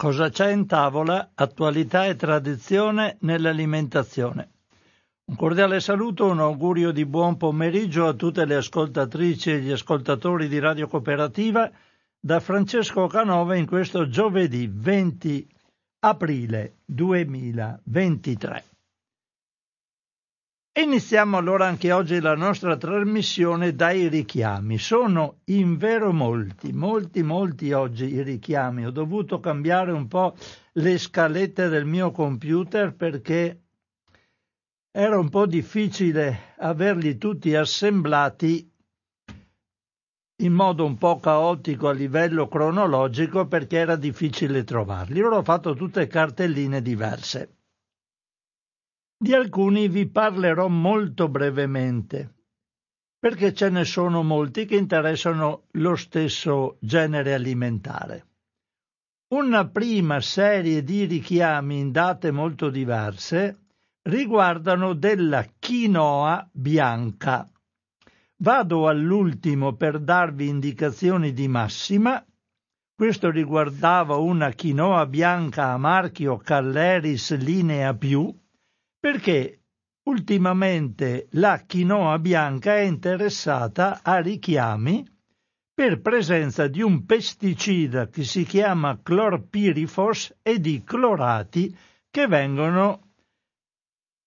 Cosa c'è in tavola? Attualità e tradizione nell'alimentazione. Un cordiale saluto, un augurio di buon pomeriggio a tutte le ascoltatrici e gli ascoltatori di Radio Cooperativa da Francesco Canova in questo giovedì 20 aprile 2023. Iniziamo allora anche oggi la nostra trasmissione dai richiami. Sono in vero molti, molti, molti oggi i richiami. Ho dovuto cambiare un po' le scalette del mio computer perché era un po' difficile averli tutti assemblati in modo un po' caotico a livello cronologico perché era difficile trovarli. Ora ho fatto tutte cartelline diverse. Di alcuni vi parlerò molto brevemente, perché ce ne sono molti che interessano lo stesso genere alimentare. Una prima serie di richiami in date molto diverse riguardano della quinoa bianca. Vado all'ultimo per darvi indicazioni di massima. Questo riguardava una quinoa bianca a marchio Calleris Linea Più, perché ultimamente la quinoa bianca è interessata a richiami per presenza di un pesticida che si chiama clorpirifos e di clorati che vengono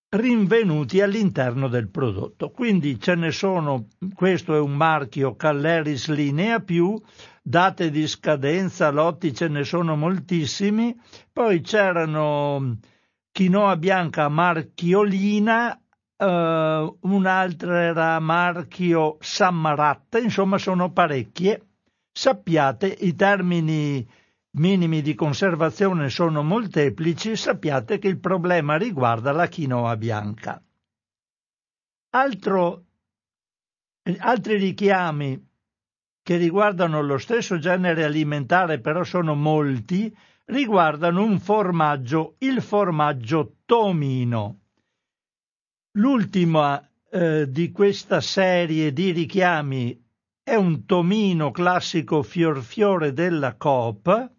rinvenuti all'interno del prodotto. Quindi ce ne sono, questo è un marchio Calleris Linea più, date di scadenza, lotti ce ne sono moltissimi, poi c'erano quinoa bianca marchiolina, eh, un'altra era marchio Sammarat, insomma sono parecchie. Sappiate, i termini minimi di conservazione sono molteplici, sappiate che il problema riguarda la quinoa bianca. Altro, altri richiami che riguardano lo stesso genere alimentare, però sono molti, riguardano un formaggio, il formaggio tomino. L'ultima eh, di questa serie di richiami è un tomino classico fiorfiore della Coop.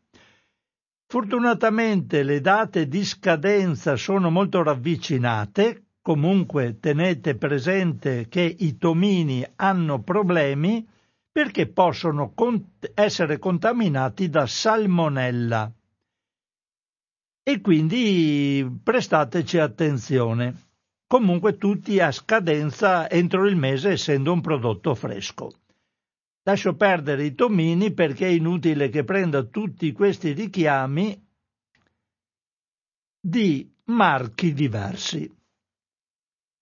Fortunatamente le date di scadenza sono molto ravvicinate, comunque tenete presente che i tomini hanno problemi perché possono cont- essere contaminati da salmonella e quindi prestateci attenzione. Comunque tutti a scadenza entro il mese essendo un prodotto fresco. Lascio perdere i tomini perché è inutile che prenda tutti questi richiami di marchi diversi.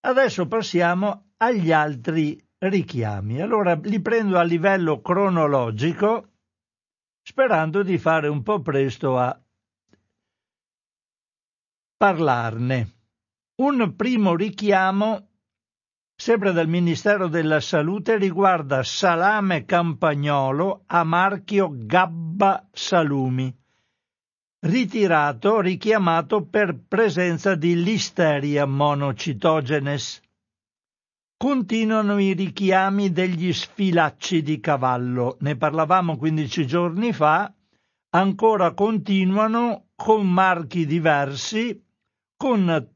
Adesso passiamo agli altri richiami. Allora li prendo a livello cronologico sperando di fare un po' presto a parlarne. Un primo richiamo, sempre dal Ministero della Salute, riguarda salame campagnolo a marchio Gabba Salumi, ritirato, richiamato per presenza di Listeria monocitogenes. Continuano i richiami degli sfilacci di cavallo, ne parlavamo 15 giorni fa, ancora continuano con marchi diversi con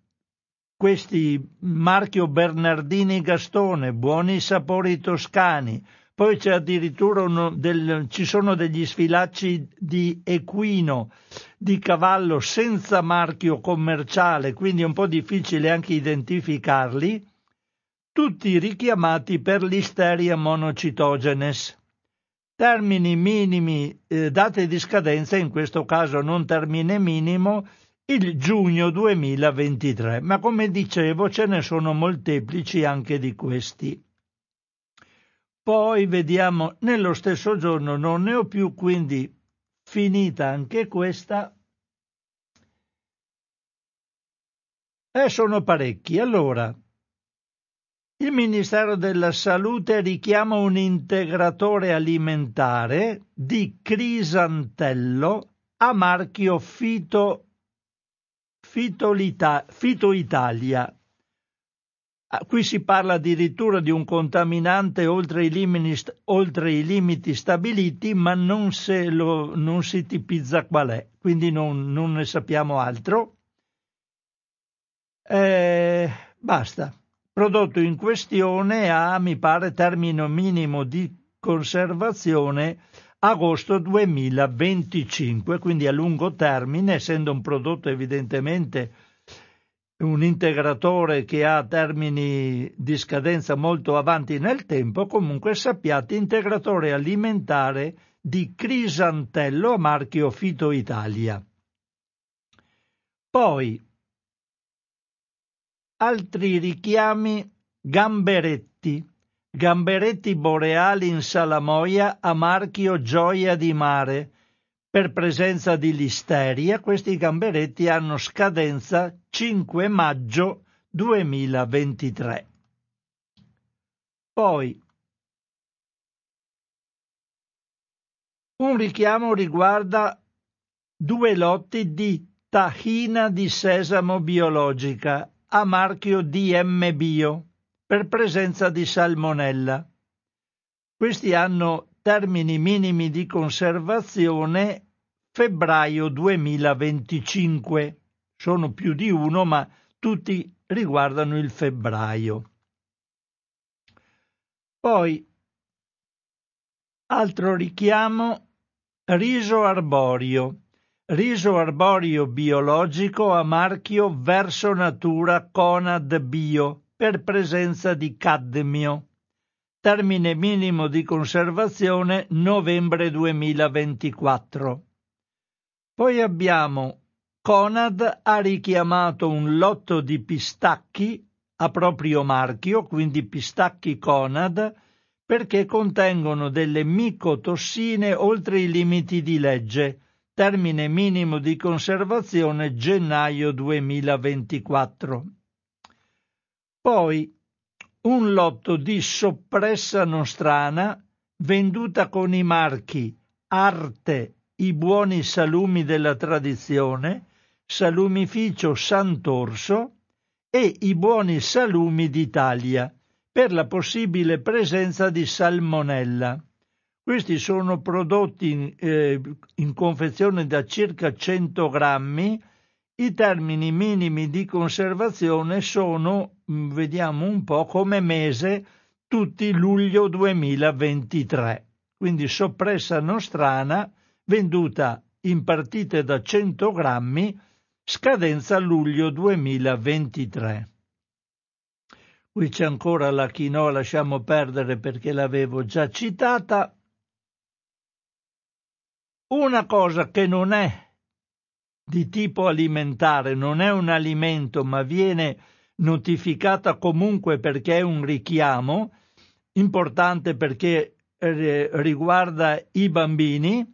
questi marchio Bernardini Gastone, buoni sapori toscani, poi c'è addirittura uno del, ci sono degli sfilacci di equino, di cavallo senza marchio commerciale, quindi è un po' difficile anche identificarli, tutti richiamati per l'isteria monocitogenes. Termini minimi, eh, date di scadenza, in questo caso non termine minimo, il giugno 2023, ma come dicevo ce ne sono molteplici anche di questi. Poi vediamo, nello stesso giorno non ne ho più, quindi finita anche questa. E sono parecchi. Allora, il Ministero della Salute richiama un integratore alimentare di Crisantello a marchio Fito Fito Italia. Ah, qui si parla addirittura di un contaminante oltre i limiti, oltre i limiti stabiliti, ma non, lo, non, si tipizza qual è, quindi non, non ne sappiamo altro. Eh, basta. Prodotto in questione ha, mi pare, termine minimo di conservazione agosto 2025, quindi a lungo termine, essendo un prodotto evidentemente un integratore che ha termini di scadenza molto avanti nel tempo, comunque sappiate integratore alimentare di Crisantello a marchio Fito Italia. Poi altri richiami gamberetti, gamberetti boreali in salamoia a marchio Gioia di Mare, per presenza di listeria, questi gamberetti hanno scadenza 5 maggio 2023. Poi un richiamo riguarda due lotti di tahina di sesamo biologica a marchio DM Bio per presenza di salmonella. Questi hanno termini minimi di conservazione febbraio 2025. Sono più di uno, ma tutti riguardano il febbraio. Poi, altro richiamo, riso arborio. Riso arborio biologico a marchio Verso Natura Conad Bio per presenza di cadmio. Termine minimo di conservazione novembre 2024. Poi abbiamo Conad ha richiamato un lotto di pistacchi a proprio marchio, quindi pistacchi Conad, perché contengono delle micotossine oltre i limiti di legge, termine minimo di conservazione gennaio 2024. Poi un lotto di soppressa nostrana venduta con i marchi Arte i buoni salumi della tradizione, salumificio Sant'Orso e i buoni salumi d'Italia, per la possibile presenza di salmonella. Questi sono prodotti in, eh, in confezione da circa 100 grammi. I termini minimi di conservazione sono, mm, vediamo un po', come mese, tutti luglio 2023. Quindi soppressa nostrana venduta in partite da 100 grammi, scadenza luglio 2023. Qui c'è ancora la quinoa, lasciamo perdere perché l'avevo già citata. Una cosa che non è di tipo alimentare, non è un alimento, ma viene notificata comunque perché è un richiamo, importante perché eh, riguarda i bambini,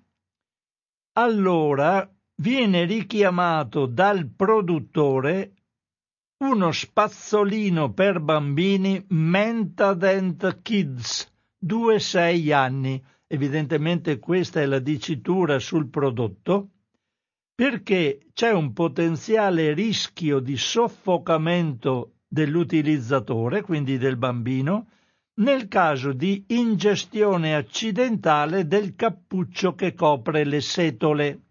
allora viene richiamato dal produttore uno spazzolino per bambini Mentadent Kids 2-6 anni. Evidentemente questa è la dicitura sul prodotto perché c'è un potenziale rischio di soffocamento dell'utilizzatore, quindi del bambino, nel caso di ingestione accidentale del cappuccio che copre le setole.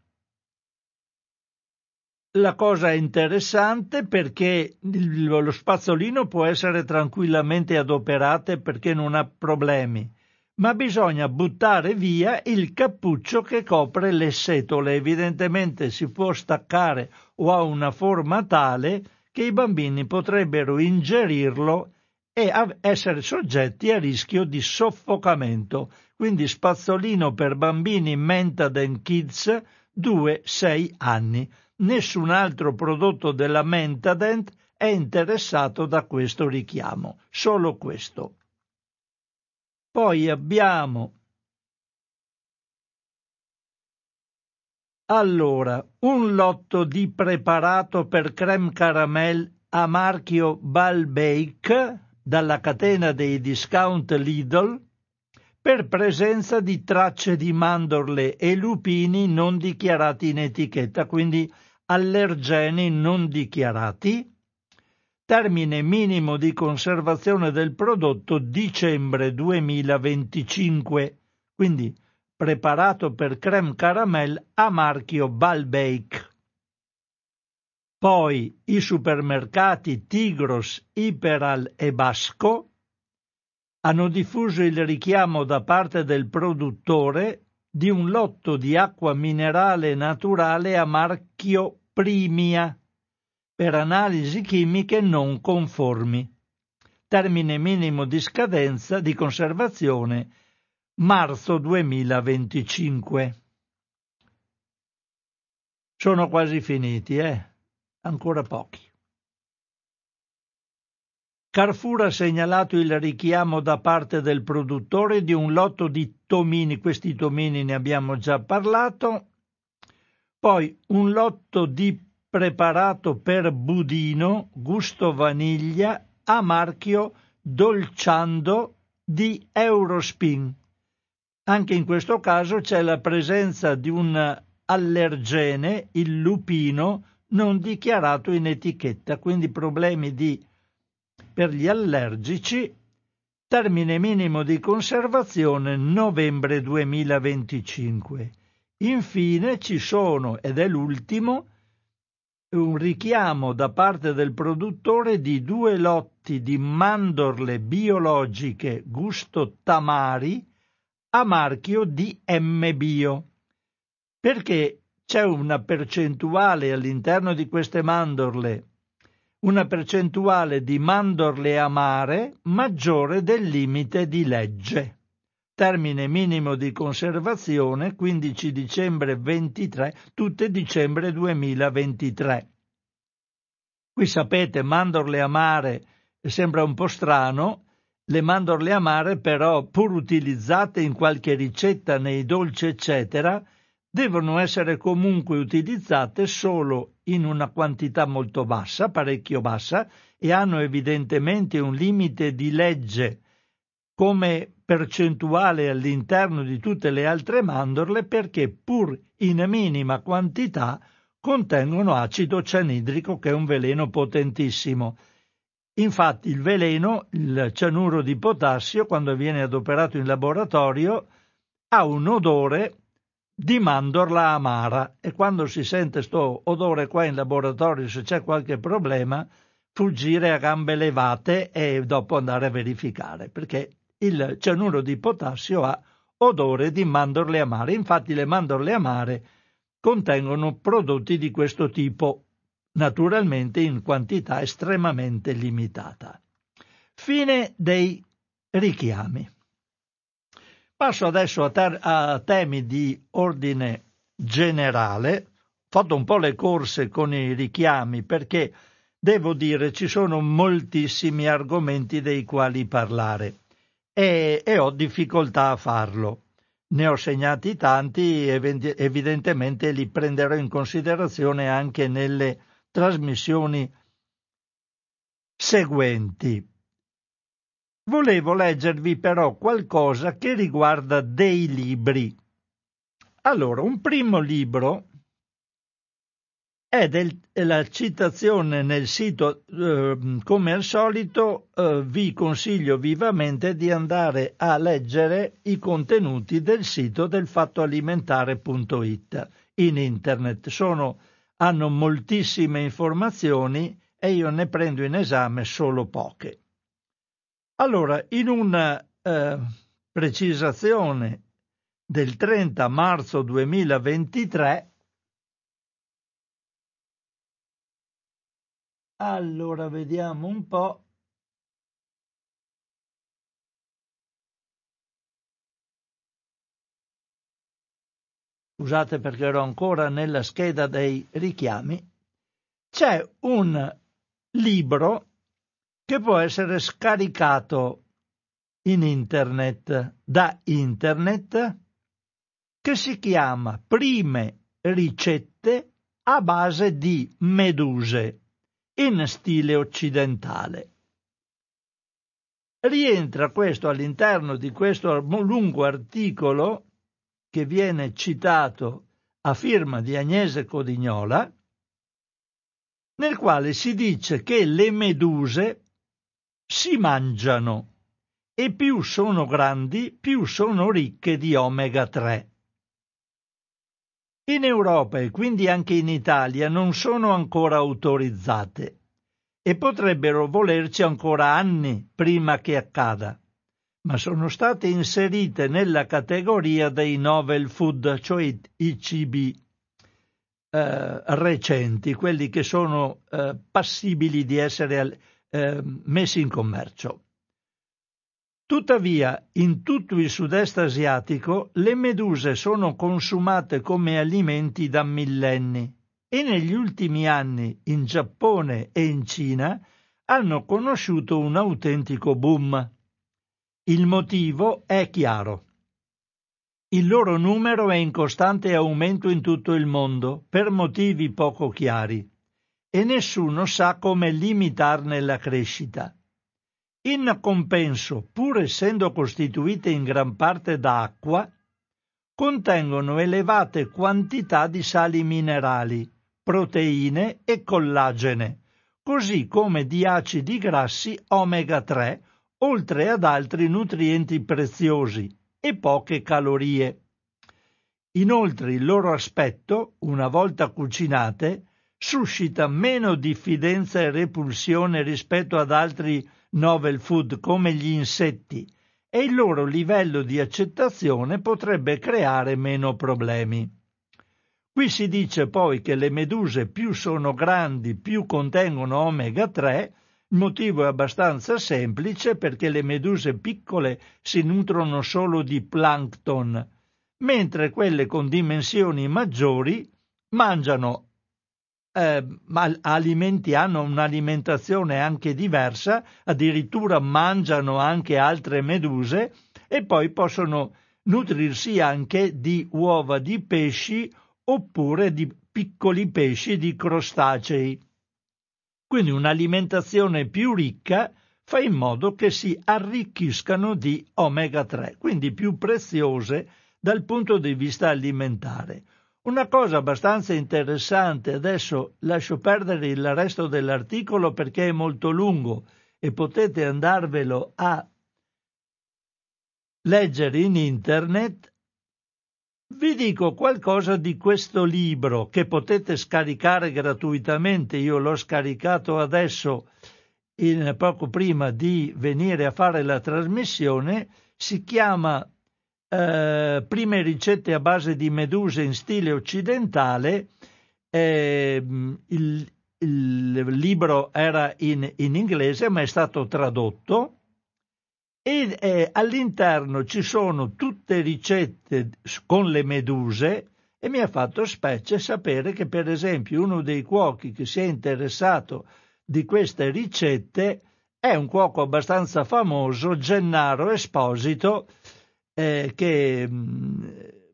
La cosa è interessante perché lo spazzolino può essere tranquillamente adoperato perché non ha problemi, ma bisogna buttare via il cappuccio che copre le setole. Evidentemente si può staccare o ha una forma tale che i bambini potrebbero ingerirlo e essere soggetti a rischio di soffocamento. Quindi spazzolino per bambini Mentaden Kids 2-6 anni. Nessun altro prodotto della Mentadent è interessato da questo richiamo, solo questo. Poi abbiamo allora un lotto di preparato per creme caramel a marchio Balbake dalla catena dei discount Lidl per presenza di tracce di mandorle e lupini non dichiarati in etichetta, quindi allergeni non dichiarati, termine minimo di conservazione del prodotto dicembre 2025, quindi preparato per creme caramel a marchio Balbake. Poi i supermercati Tigros, Iperal e Basco hanno diffuso il richiamo da parte del produttore di un lotto di acqua minerale naturale a marchio Primia per analisi chimiche non conformi. Termine minimo di scadenza di conservazione marzo 2025. Sono quasi finiti, eh? Ancora pochi. Carrefour ha segnalato il richiamo da parte del produttore di un lotto di tomini, questi tomini ne abbiamo già parlato, poi un lotto di preparato per budino gusto vaniglia a marchio Dolciando di Eurospin. Anche in questo caso c'è la presenza di un allergene, il lupino, non dichiarato in etichetta, quindi problemi di, per gli allergici. Termine minimo di conservazione novembre 2025. Infine ci sono, ed è l'ultimo, un richiamo da parte del produttore di due lotti di mandorle biologiche gusto tamari a marchio di M-Bio, perché c'è una percentuale all'interno di queste mandorle, una percentuale di mandorle amare maggiore del limite di legge termine minimo di conservazione 15 dicembre 23, tutte dicembre 2023. Qui sapete, mandorle amare sembra un po' strano, le mandorle amare però, pur utilizzate in qualche ricetta nei dolci eccetera, devono essere comunque utilizzate solo in una quantità molto bassa, parecchio bassa, e hanno evidentemente un limite di legge come percentuale all'interno di tutte le altre mandorle perché pur in minima quantità contengono acido cianidrico che è un veleno potentissimo. Infatti il veleno, il cianuro di potassio, quando viene adoperato in laboratorio, ha un odore di mandorla amara e quando si sente questo odore qua in laboratorio, se c'è qualche problema, fuggire a gambe levate e dopo andare a verificare, perché il cianuro di potassio ha odore di mandorle amare. Infatti le mandorle amare contengono prodotti di questo tipo, naturalmente in quantità estremamente limitata. Fine dei richiami. Passo adesso a, ter- a temi di ordine generale. Ho fatto un po' le corse con i richiami perché devo dire ci sono moltissimi argomenti dei quali parlare e, e ho difficoltà a farlo. Ne ho segnati tanti, evidentemente li prenderò in considerazione anche nelle trasmissioni seguenti. Volevo leggervi però qualcosa che riguarda dei libri. Allora, un primo libro è del, la citazione nel sito, eh, come al solito, eh, vi consiglio vivamente di andare a leggere i contenuti del sito del fattoalimentare.it in internet. Sono, hanno moltissime informazioni e io ne prendo in esame solo poche. Allora, in una eh, precisazione del 30 marzo 2023, Allora, vediamo un po'. Scusate perché ero ancora nella scheda dei richiami. C'è un libro che può essere scaricato in internet, da internet, che si chiama Prime ricette a base di meduse in stile occidentale. Rientra questo all'interno di questo lungo articolo che viene citato a firma di Agnese Codignola nel quale si dice che le meduse si mangiano e più sono grandi, più sono ricche di omega 3. In Europa e quindi anche in Italia non sono ancora autorizzate e potrebbero volerci ancora anni prima che accada, ma sono state inserite nella categoria dei novel food, cioè i cibi eh, recenti, quelli che sono eh, passibili di essere eh, messi in commercio. Tuttavia, in tutto il sud-est asiatico le meduse sono consumate come alimenti da millenni e negli ultimi anni in Giappone e in Cina hanno conosciuto un autentico boom. Il motivo è chiaro. Il loro numero è in costante aumento in tutto il mondo per motivi poco chiari e nessuno sa come limitarne la crescita. In compenso, pur essendo costituite in gran parte da acqua, contengono elevate quantità di sali minerali, proteine e collagene, così come di acidi grassi omega 3, oltre ad altri nutrienti preziosi e poche calorie. Inoltre il loro aspetto, una volta cucinate, suscita meno diffidenza e repulsione rispetto ad altri novel food come gli insetti e il loro livello di accettazione potrebbe creare meno problemi. Qui si dice poi che le meduse più sono grandi, più contengono omega 3, il motivo è abbastanza semplice perché le meduse piccole si nutrono solo di plankton, mentre quelle con dimensioni maggiori mangiano eh, alimenti hanno un'alimentazione anche diversa, addirittura mangiano anche altre meduse e poi possono nutrirsi anche di uova di pesci oppure di piccoli pesci di crostacei. Quindi un'alimentazione più ricca fa in modo che si arricchiscano di omega 3, quindi più preziose dal punto di vista alimentare. Una cosa abbastanza interessante, adesso lascio perdere il resto dell'articolo perché è molto lungo e potete andarvelo a leggere in internet, vi dico qualcosa di questo libro che potete scaricare gratuitamente. Io l'ho scaricato adesso in, poco prima di venire a fare la trasmissione. Si chiama eh, prime ricette a base di meduse in stile occidentale. Eh, il, il, libro era in, in, inglese ma è stato tradotto e eh, all'interno ci sono tutte ricette con le meduse e mi ha fatto specie sapere che per esempio uno dei cuochi che si è interessato di queste ricette è un cuoco abbastanza famoso, Gennaro Esposito, eh, che mh, mm,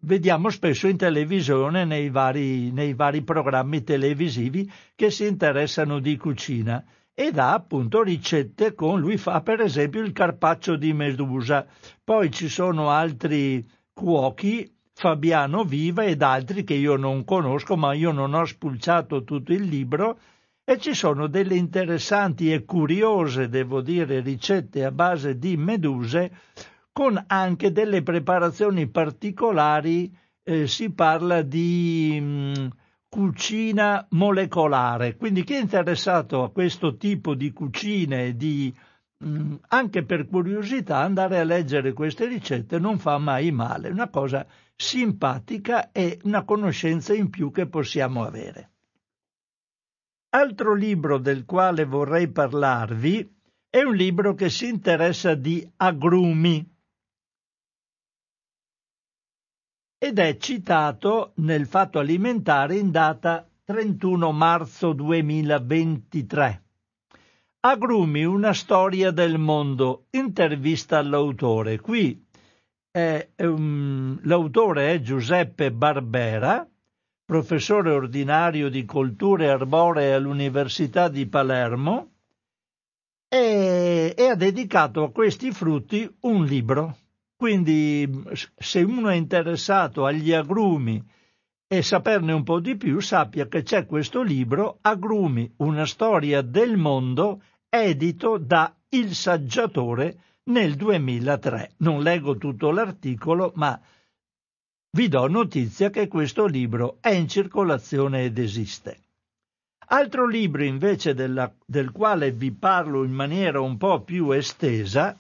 vediamo spesso in televisione nei vari, nei vari programmi televisivi che si interessano di cucina. E dà appunto ricette con lui fa per esempio il carpaccio di medusa. Poi ci sono altri cuochi Fabiano Viva ed altri che io non conosco ma io non ho spulciato tutto il libro. E ci sono delle interessanti e curiose devo dire ricette a base di meduse con anche delle preparazioni particolari, eh, si parla di mh, mm, cucina molecolare, quindi chi è interessato a questo tipo di cucine, di, mh, mm, anche per curiosità, andare a leggere queste ricette non fa mai male, una cosa simpatica e una conoscenza in più che possiamo avere. Altro libro del quale vorrei parlarvi è un libro che si interessa di agrumi. Ed è citato nel Fatto alimentare in data 31 marzo 2023. Agrumi una storia del mondo, intervista all'autore. Qui è, um, l'autore è Giuseppe Barbera, professore ordinario di colture arboree all'Università di Palermo, e, e ha dedicato a questi frutti un libro. Quindi se uno è interessato agli agrumi e saperne un po' di più sappia che c'è questo libro Agrumi, una storia del mondo, edito da Il Saggiatore nel 2003. Non leggo tutto l'articolo, ma vi do notizia che questo libro è in circolazione ed esiste. Altro libro invece della, del quale vi parlo in maniera un po' più estesa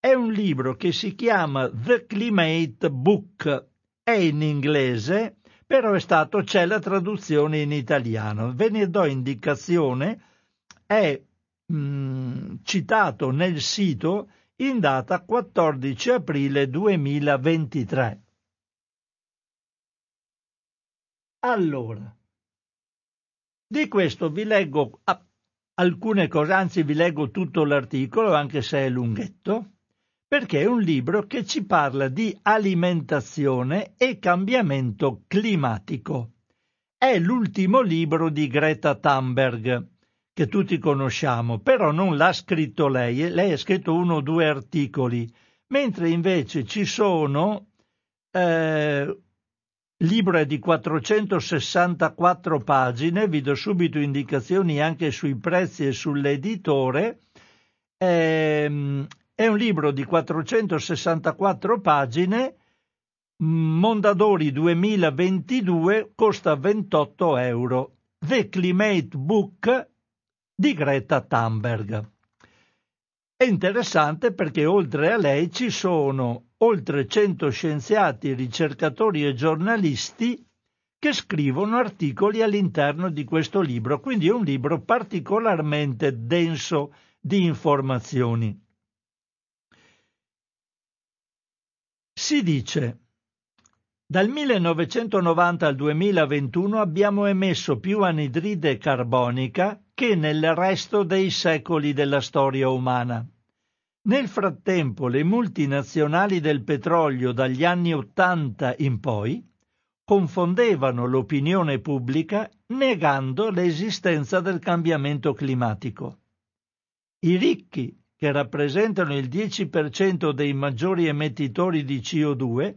è un libro che si chiama The Climate Book, è in inglese, però è stato, c'è la traduzione in italiano. Ve ne do indicazione, è mh, mm, citato nel sito in data 14 aprile 2023. Allora, di questo vi leggo alcune cose, anzi vi leggo tutto l'articolo, anche se è lunghetto, perché è un libro che ci parla di alimentazione e cambiamento climatico. È l'ultimo libro di Greta Thunberg, che tutti conosciamo, però non l'ha scritto lei, lei ha scritto uno o due articoli, mentre invece ci sono eh, libro è di 464 pagine, vi do subito indicazioni anche sui prezzi e sull'editore. Ehm, è un libro di 464 pagine, Mondadori 2022, costa 28 euro. The Climate Book di Greta Thunberg. È interessante perché oltre a lei ci sono oltre 100 scienziati, ricercatori e giornalisti che scrivono articoli all'interno di questo libro, quindi è un libro particolarmente denso di informazioni. Si dice dal 1990 al 2021 abbiamo emesso più anidride carbonica che nel resto dei secoli della storia umana. Nel frattempo le multinazionali del petrolio dagli anni Ottanta in poi confondevano l'opinione pubblica negando l'esistenza del cambiamento climatico. I ricchi, che rappresentano il 10% dei maggiori emettitori di CO2,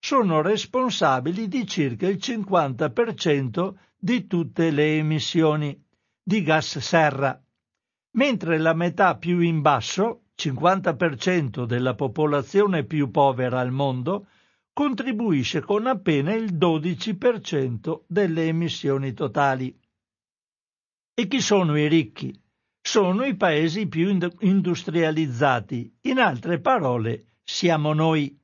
sono responsabili di circa il 50% di tutte le emissioni di gas serra, mentre la metà più in basso 50% della popolazione più povera al mondo, contribuisce con appena il 12% delle emissioni totali. E chi sono i ricchi? Sono i paesi più industrializzati, in altre parole siamo noi.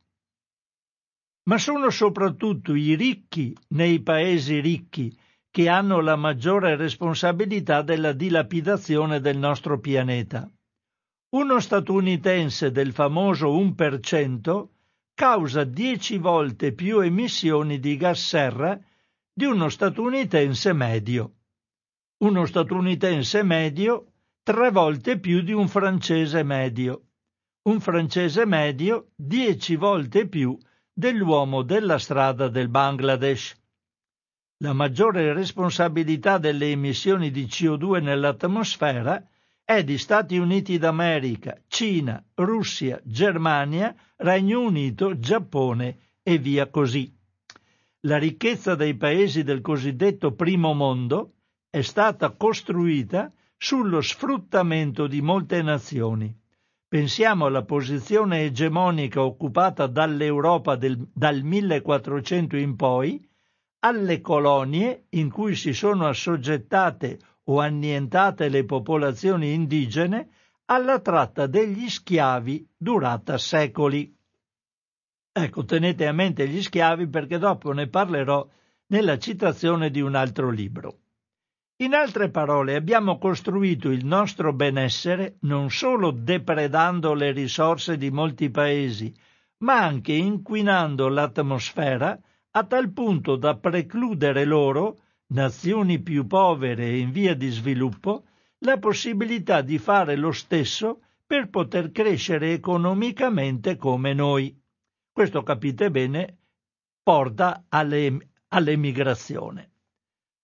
Ma sono soprattutto i ricchi nei paesi ricchi che hanno la maggiore responsabilità della dilapidazione del nostro pianeta. Uno statunitense del famoso 1% causa 10 volte più emissioni di gas serra di uno statunitense medio. Uno statunitense medio tre volte più di un francese medio. Un francese medio dieci volte più dell'uomo della strada del Bangladesh. La maggiore responsabilità delle emissioni di CO2 nell'atmosfera è di Stati Uniti d'America, Cina, Russia, Germania, Regno Unito, Giappone e via così. La ricchezza dei paesi del cosiddetto primo mondo è stata costruita sullo sfruttamento di molte nazioni. Pensiamo alla posizione egemonica occupata dall'Europa del, dal 1400 in poi, alle colonie in cui si sono assoggettate o annientate le popolazioni indigene alla tratta degli schiavi durata secoli. Ecco, tenete a mente gli schiavi perché dopo ne parlerò nella citazione di un altro libro. In altre parole, abbiamo costruito il nostro benessere non solo depredando le risorse di molti paesi, ma anche inquinando l'atmosfera a tal punto da precludere loro nazioni più povere e in via di sviluppo la possibilità di fare lo stesso per poter crescere economicamente come noi. Questo capite bene porta alle, all'emigrazione.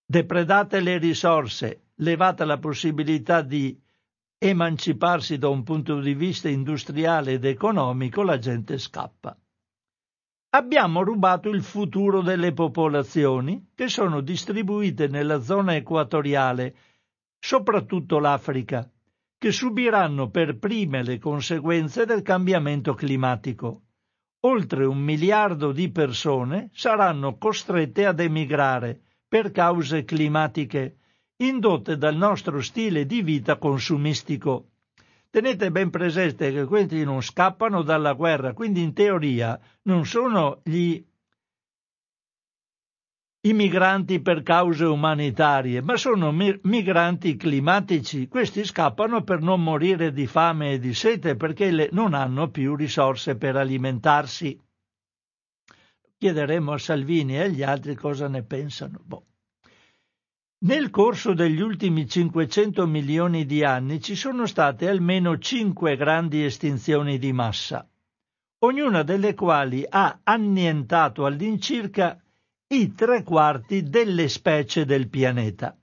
Depredate le risorse, levate la possibilità di emanciparsi da un punto di vista industriale ed economico, la gente scappa. abbiamo rubato il futuro delle popolazioni che sono distribuite nella zona equatoriale, soprattutto l'Africa, che subiranno per prime le conseguenze del cambiamento climatico. Oltre un miliardo di persone saranno costrette ad emigrare per cause climatiche indotte dal nostro stile di vita consumistico. Tenete ben presente che questi non scappano dalla guerra, quindi in teoria non sono gli i migranti per cause umanitarie, ma sono migranti climatici. Questi scappano per non morire di fame e di sete perché non hanno più risorse per alimentarsi. Chiederemo a Salvini e agli altri cosa ne pensano. Boh. Nel corso degli ultimi 500 milioni di anni ci sono state almeno cinque grandi estinzioni di massa, ognuna delle quali ha annientato all'incirca i tre quarti delle specie del pianeta.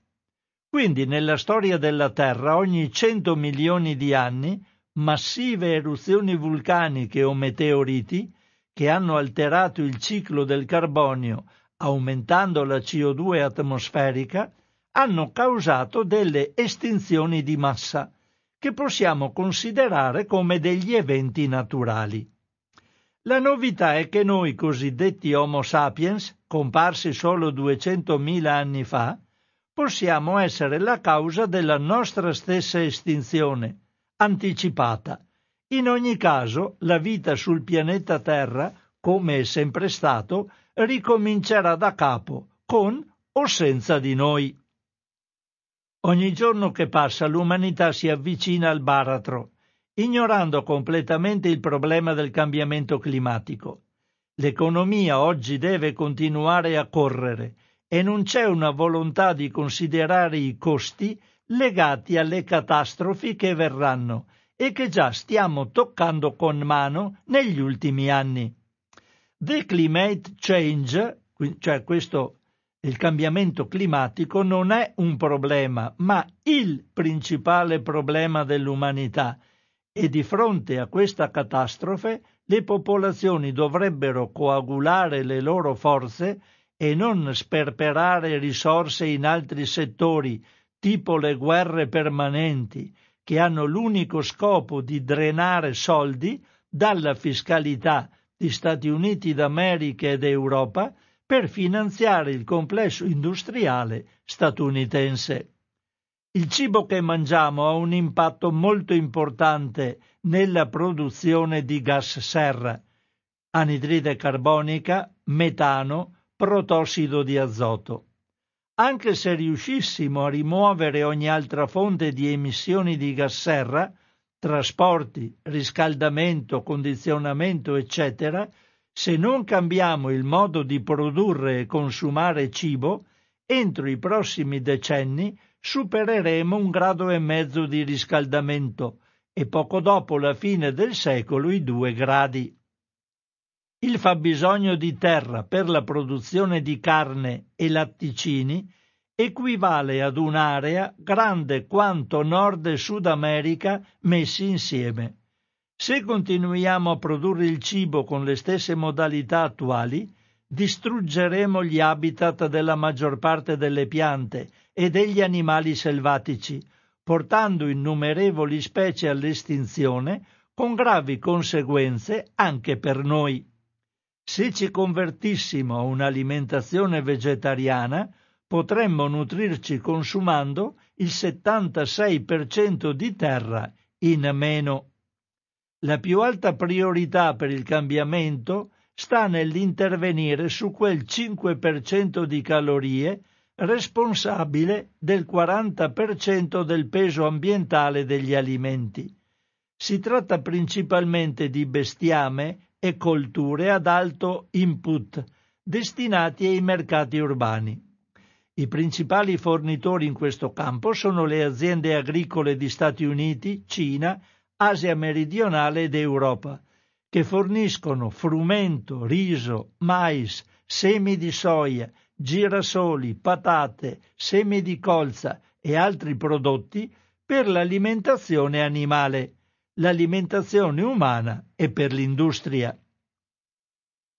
Quindi nella storia della Terra ogni 100 milioni di anni massive eruzioni vulcaniche o meteoriti che hanno alterato il ciclo del carbonio aumentando la CO2 atmosferica hanno causato delle estinzioni di massa che possiamo considerare come degli eventi naturali. La novità è che noi cosiddetti Homo sapiens, comparsi solo 200.000 anni fa, possiamo essere la causa della nostra stessa estinzione, anticipata. In ogni caso, la vita sul pianeta Terra, come è sempre stato, ricomincerà da capo, con o senza di noi. Ogni giorno che passa l'umanità si avvicina al baratro, ignorando completamente il problema del cambiamento climatico. L'economia oggi deve continuare a correre e non c'è una volontà di considerare i costi legati alle catastrofi che verranno e che già stiamo toccando con mano negli ultimi anni. The climate change, cioè questo il cambiamento climatico non è un problema, ma il principale problema dell'umanità e di fronte a questa catastrofe le popolazioni dovrebbero coagulare le loro forze e non sperperare risorse in altri settori, tipo le guerre permanenti, che hanno l'unico scopo di drenare soldi dalla fiscalità di Stati Uniti d'America ed Europa per finanziare il complesso industriale statunitense. Il cibo che mangiamo ha un impatto molto importante nella produzione di gas serra, anidride carbonica, metano, protossido di azoto. Anche se riuscissimo a rimuovere ogni altra fonte di emissioni di gas serra, trasporti, riscaldamento, condizionamento, eccetera, se non cambiamo il modo di produrre e consumare cibo, entro i prossimi decenni supereremo un grado e mezzo di riscaldamento e poco dopo la fine del secolo i due gradi. Il fabbisogno di terra per la produzione di carne e latticini equivale ad un'area grande quanto Nord e Sud America messi insieme. Se continuiamo a produrre il cibo con le stesse modalità attuali, distruggeremo gli habitat della maggior parte delle piante e degli animali selvatici, portando innumerevoli specie all'estinzione con gravi conseguenze anche per noi. Se ci convertissimo a un'alimentazione vegetariana, potremmo nutrirci consumando il 76% di terra in meno. La più alta priorità per il cambiamento sta nell'intervenire su quel 5% di calorie responsabile del 40% del peso ambientale degli alimenti. Si tratta principalmente di bestiame e colture ad alto input, destinati ai mercati urbani. I principali fornitori in questo campo sono le aziende agricole di Stati Uniti, Cina, Asia meridionale ed Europa, che forniscono frumento, riso, mais, semi di soia, girasoli, patate, semi di colza e altri prodotti per l'alimentazione animale, l'alimentazione umana e per l'industria.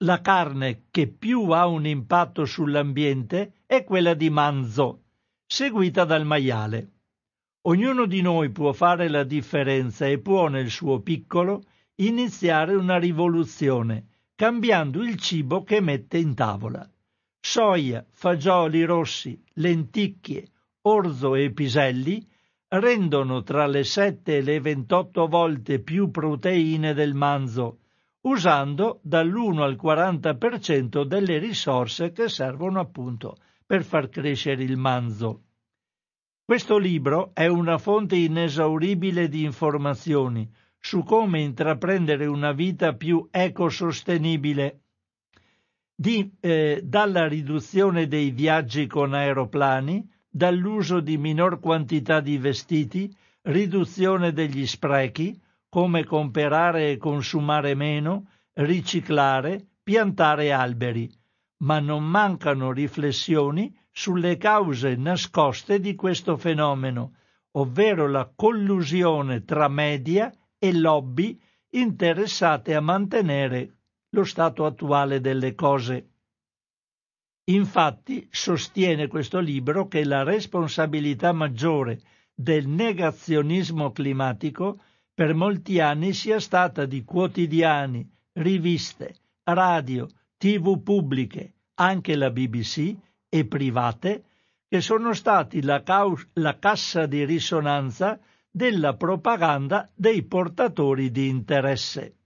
la carne che più ha un impatto sull'ambiente è quella di manzo, seguita dal maiale. Ognuno di noi può fare la differenza e può nel suo piccolo iniziare una rivoluzione, cambiando il cibo che mette in tavola. Soia, fagioli rossi, lenticchie, orzo e piselli rendono tra le 7 e le 28 volte più proteine del manzo, usando dall'1 al 40% delle risorse che servono appunto per far crescere il manzo. Questo libro è una fonte inesauribile di informazioni su come intraprendere una vita più ecosostenibile, di, eh, dalla riduzione dei viaggi con aeroplani, dall'uso di minor quantità di vestiti, riduzione degli sprechi, come comprare e consumare meno, riciclare, piantare alberi, ma non mancano riflessioni sulle cause nascoste di questo fenomeno, ovvero la collusione tra media e lobby interessate a mantenere lo stato attuale delle cose. Infatti sostiene questo libro che la responsabilità maggiore del negazionismo climatico per molti anni sia stata di quotidiani, riviste, radio, tv pubbliche, anche la BBC, e private, che sono stati la, caus- la cassa di risonanza della propaganda dei portatori di interesse.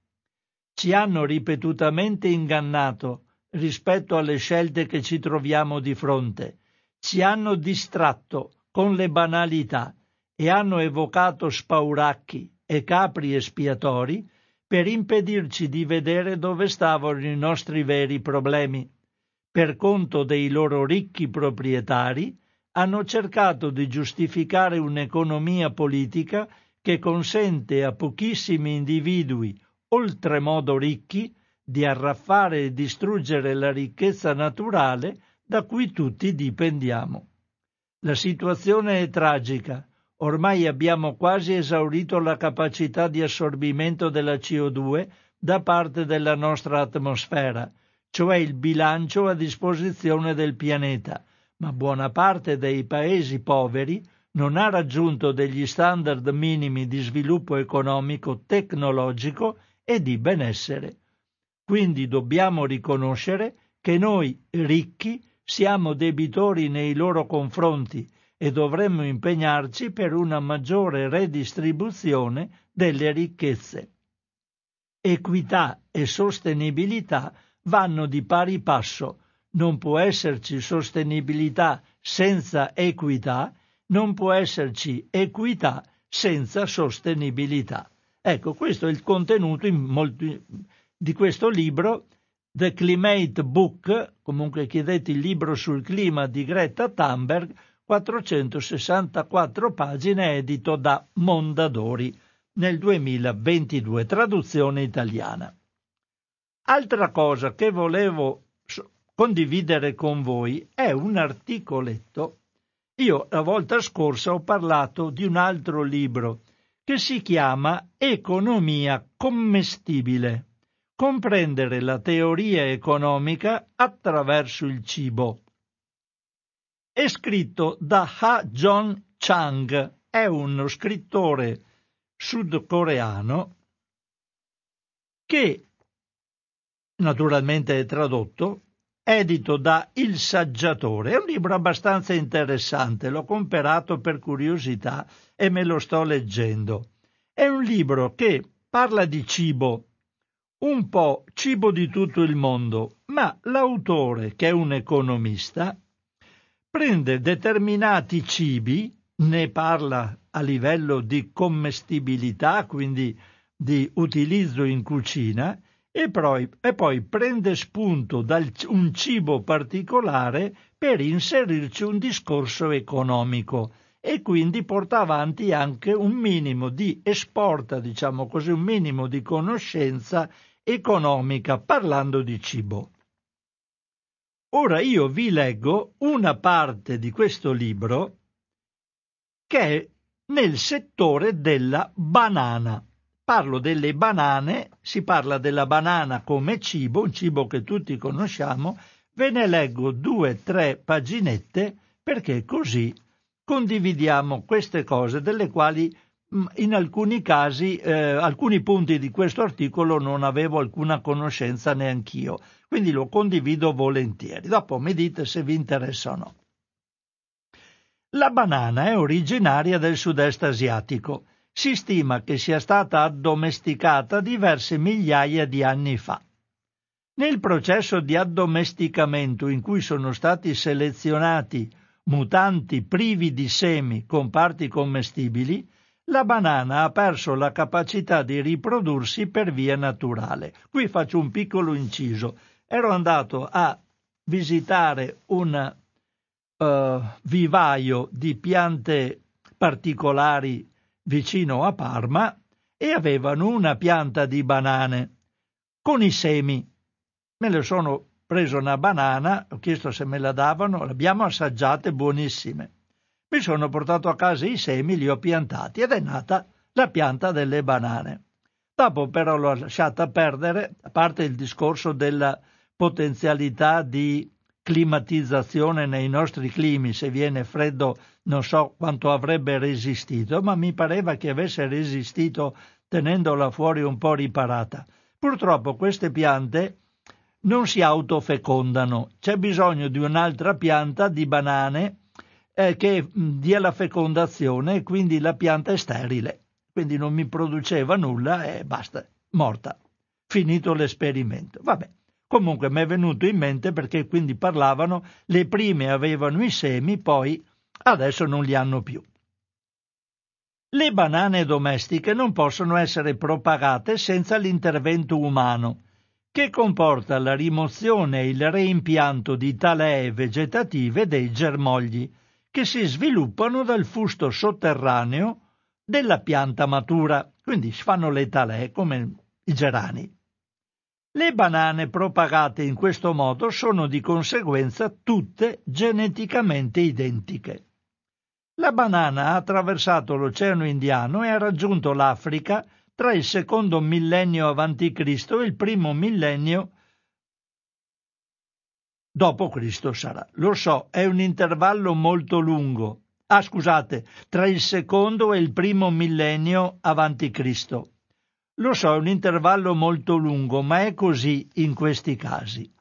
Ci hanno ripetutamente ingannato rispetto alle scelte che ci troviamo di fronte, ci hanno distratto con le banalità e hanno evocato spauracchi, e capri espiatori per impedirci di vedere dove stavano i nostri veri problemi. Per conto dei loro ricchi proprietari, hanno cercato di giustificare un'economia politica che consente a pochissimi individui oltremodo ricchi di arraffare e distruggere la ricchezza naturale da cui tutti dipendiamo. La situazione è tragica, Ormai abbiamo quasi esaurito la capacità di assorbimento della CO2 da parte della nostra atmosfera, cioè il bilancio a disposizione del pianeta, ma buona parte dei paesi poveri non ha raggiunto degli standard minimi di sviluppo economico, tecnologico e di benessere. Quindi dobbiamo riconoscere che noi ricchi siamo debitori nei loro confronti e dovremmo impegnarci per una maggiore redistribuzione delle ricchezze. Equità e sostenibilità vanno di pari passo. Non può esserci sostenibilità senza equità, non può esserci equità senza sostenibilità. Ecco, questo è il contenuto molti, di questo libro, The Climate Book, comunque chiedete il libro sul clima di Greta Thunberg, 464 pagine edito da Mondadori nel 2022, traduzione italiana. Altra cosa che volevo condividere con voi è un articoletto. Io la volta scorsa ho parlato di un altro libro che si chiama Economia commestibile. Comprendere la teoria economica attraverso il cibo è scritto da Ha Jong Chang, è uno scrittore sudcoreano che naturalmente è tradotto, edito da Il Saggiatore. È un libro abbastanza interessante, l'ho comperato per curiosità e me lo sto leggendo. È un libro che parla di cibo, un po' cibo di tutto il mondo, ma l'autore, che è un economista, prende determinati cibi, ne parla a livello di commestibilità, quindi di utilizzo in cucina, e poi, e poi prende spunto da un cibo particolare per inserirci un discorso economico e quindi porta avanti anche un minimo di esporta, diciamo così, un minimo di conoscenza economica parlando di cibo. Ora io vi leggo una parte di questo libro che è nel settore della banana. parlo delle banane, si parla della banana come cibo, un cibo che tutti conosciamo, ve ne leggo due tre paginette perché così condividiamo queste cose delle quali mm, in alcuni casi, eh, alcuni punti di questo articolo non avevo alcuna conoscenza neanch'io, quindi lo condivido volentieri. Dopo mi dite se vi interessa o no. La banana è originaria del sud-est asiatico. Si stima che sia stata addomesticata diverse migliaia di anni fa. Nel processo di addomesticamento in cui sono stati selezionati mutanti privi di semi con parti commestibili, la banana ha perso la capacità di riprodursi per via naturale. Qui faccio un piccolo inciso. Ero andato a visitare un uh, vivaio di piante particolari vicino a Parma e avevano una pianta di banane con i semi. Me le sono preso una banana, ho chiesto se me la davano, le abbiamo assaggiate buonissime. Mi sono portato a casa i semi, li ho piantati ed è nata la pianta delle banane. Dopo però l'ho lasciata perdere, a parte il discorso della potenzialità di climatizzazione nei nostri climi, se viene freddo non so quanto avrebbe resistito, ma mi pareva che avesse resistito tenendola fuori un po' riparata. Purtroppo queste piante non si autofecondano. C'è bisogno di un'altra pianta di banane eh, che dia la fecondazione quindi la pianta è sterile. Quindi non mi produceva nulla e basta, morta. Finito l'esperimento. Vabbè. Comunque mi è venuto in mente perché quindi parlavano, le prime avevano i semi, poi adesso non li hanno più. Le banane domestiche non possono essere propagate senza l'intervento umano che comporta la rimozione e il reimpianto di talee vegetative dei germogli, che si sviluppano dal fusto sotterraneo della pianta matura, quindi si fanno le talee come i gerani. Le banane propagate in questo modo sono di conseguenza tutte geneticamente identiche. La banana ha attraversato l'Oceano Indiano e ha raggiunto l'Africa tra il secondo millennio avanti Cristo e il primo millennio dopo Cristo sarà. Lo so, è un intervallo molto lungo. Ah, scusate, tra il secondo e il primo millennio avanti Cristo. Lo so, è un intervallo molto lungo, ma è così in questi casi.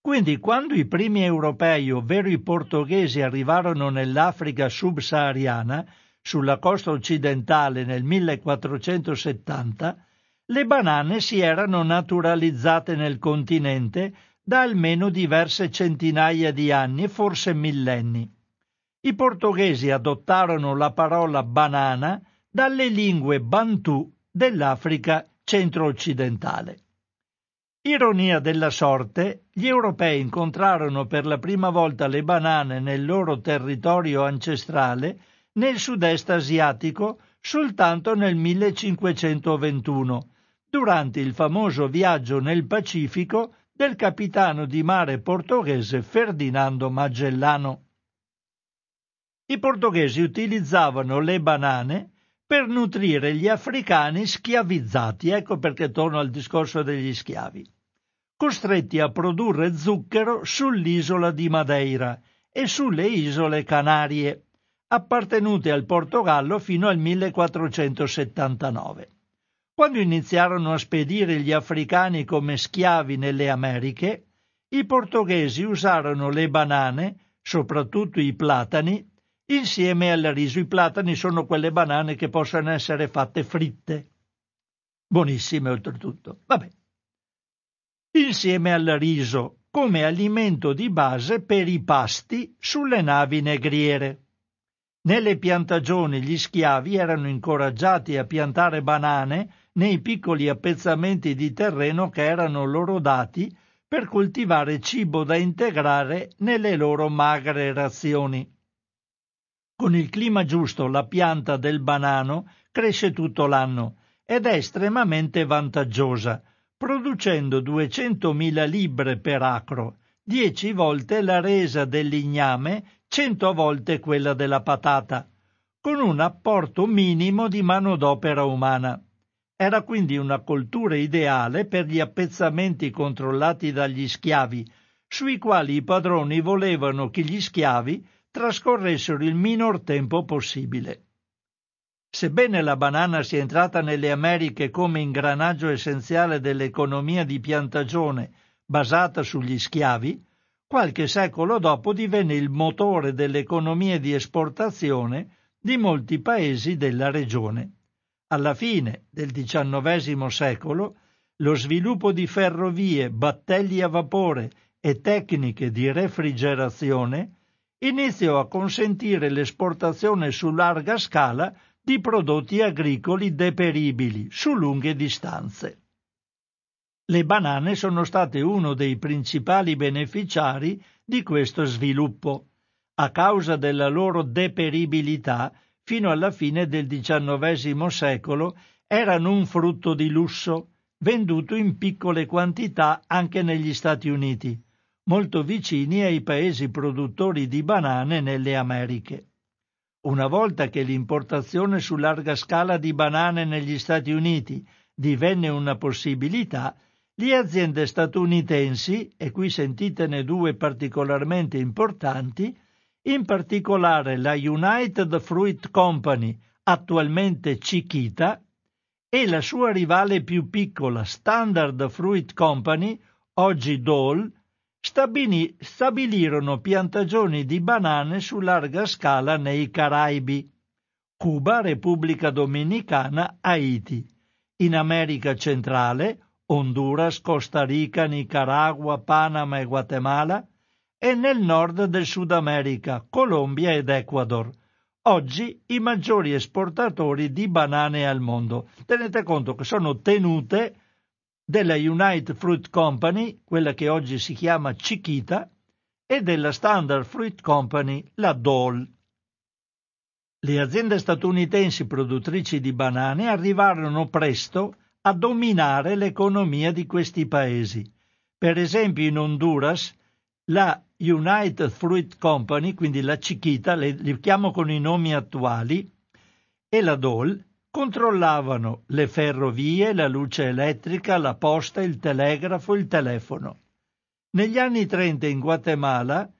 Quindi quando i primi europei, ovvero i portoghesi, arrivarono nell'Africa subsahariana, sulla costa occidentale nel 1470, le banane si erano naturalizzate nel continente da almeno diverse centinaia di anni, forse millenni. I portoghesi adottarono la parola banana dalle lingue bantù dell'Africa centro-occidentale. Ironia della sorte, gli europei incontrarono per la prima volta le banane nel loro territorio ancestrale nel sud-est asiatico soltanto nel 1521, durante il famoso viaggio nel Pacifico del capitano di mare portoghese Ferdinando Magellano. I portoghesi utilizzavano le banane per nutrire gli africani schiavizzati, ecco perché torno al discorso degli schiavi, costretti a produrre zucchero sull'isola di Madeira e sulle isole Canarie appartenute al Portogallo fino al 1479. Quando iniziarono a spedire gli africani come schiavi nelle Americhe, i portoghesi usarono le banane, soprattutto i platani, insieme al riso. I platani sono quelle banane che possono essere fatte fritte. Buonissime oltretutto. Vabbè. Insieme al riso come alimento di base per i pasti sulle navi negriere. Nelle piantagioni gli schiavi erano incoraggiati a piantare banane nei piccoli appezzamenti di terreno che erano loro dati per coltivare cibo da integrare nelle loro magre razioni. Con il clima giusto la pianta del banano cresce tutto l'anno ed è estremamente vantaggiosa, producendo 200.000 libbre per acro, dieci volte la resa del ligname cento volte quella della patata, con un apporto minimo di manodopera umana. era quindi una coltura ideale per gli appezzamenti controllati dagli schiavi, sui quali i padroni volevano che gli schiavi trascorressero il minor tempo possibile. Sebbene la banana sia entrata nelle Americhe come ingranaggio essenziale dell'economia di piantagione basata sugli schiavi, qualche secolo dopo divenne il motore dell'economia di esportazione di molti paesi della regione. Alla fine del XIX secolo lo sviluppo di ferrovie, battelli a vapore e tecniche di refrigerazione iniziò a consentire l'esportazione su larga scala di prodotti agricoli deperibili su lunghe distanze. Le banane sono state uno dei principali beneficiari di questo sviluppo, a causa della loro deperibilità fino alla fine del XIX secolo erano un frutto di lusso, venduto in piccole quantità anche negli Stati Uniti, molto vicini ai paesi produttori di banane nelle Americhe. Una volta che l'importazione su larga scala di banane negli Stati Uniti divenne una possibilità, le aziende statunitensi, e qui sentitene due particolarmente importanti, in particolare la United Fruit Company, attualmente Chiquita, e la sua rivale più piccola Standard Fruit Company, oggi Dole, stabili, stabilirono piantagioni di banane su larga scala nei Caraibi, Cuba, Repubblica Dominicana, Haiti, in America centrale, Honduras, Costa Rica, Nicaragua, Panama e Guatemala, e nel nord del Sud America, Colombia ed Ecuador, oggi i maggiori esportatori di banane al mondo. Tenete conto che sono tenute della United Fruit Company, quella che oggi si chiama Chiquita, e della Standard Fruit Company, la Dole. Le aziende statunitensi produttrici di banane arrivarono presto a dominare l'economia di questi paesi. Per esempio in Honduras la United Fruit Company, quindi la Chiquita, le, li chiamo con i nomi attuali, e la Dole controllavano le ferrovie, la luce elettrica, la posta, il telegrafo, il telefono. Negli anni 30 in Guatemala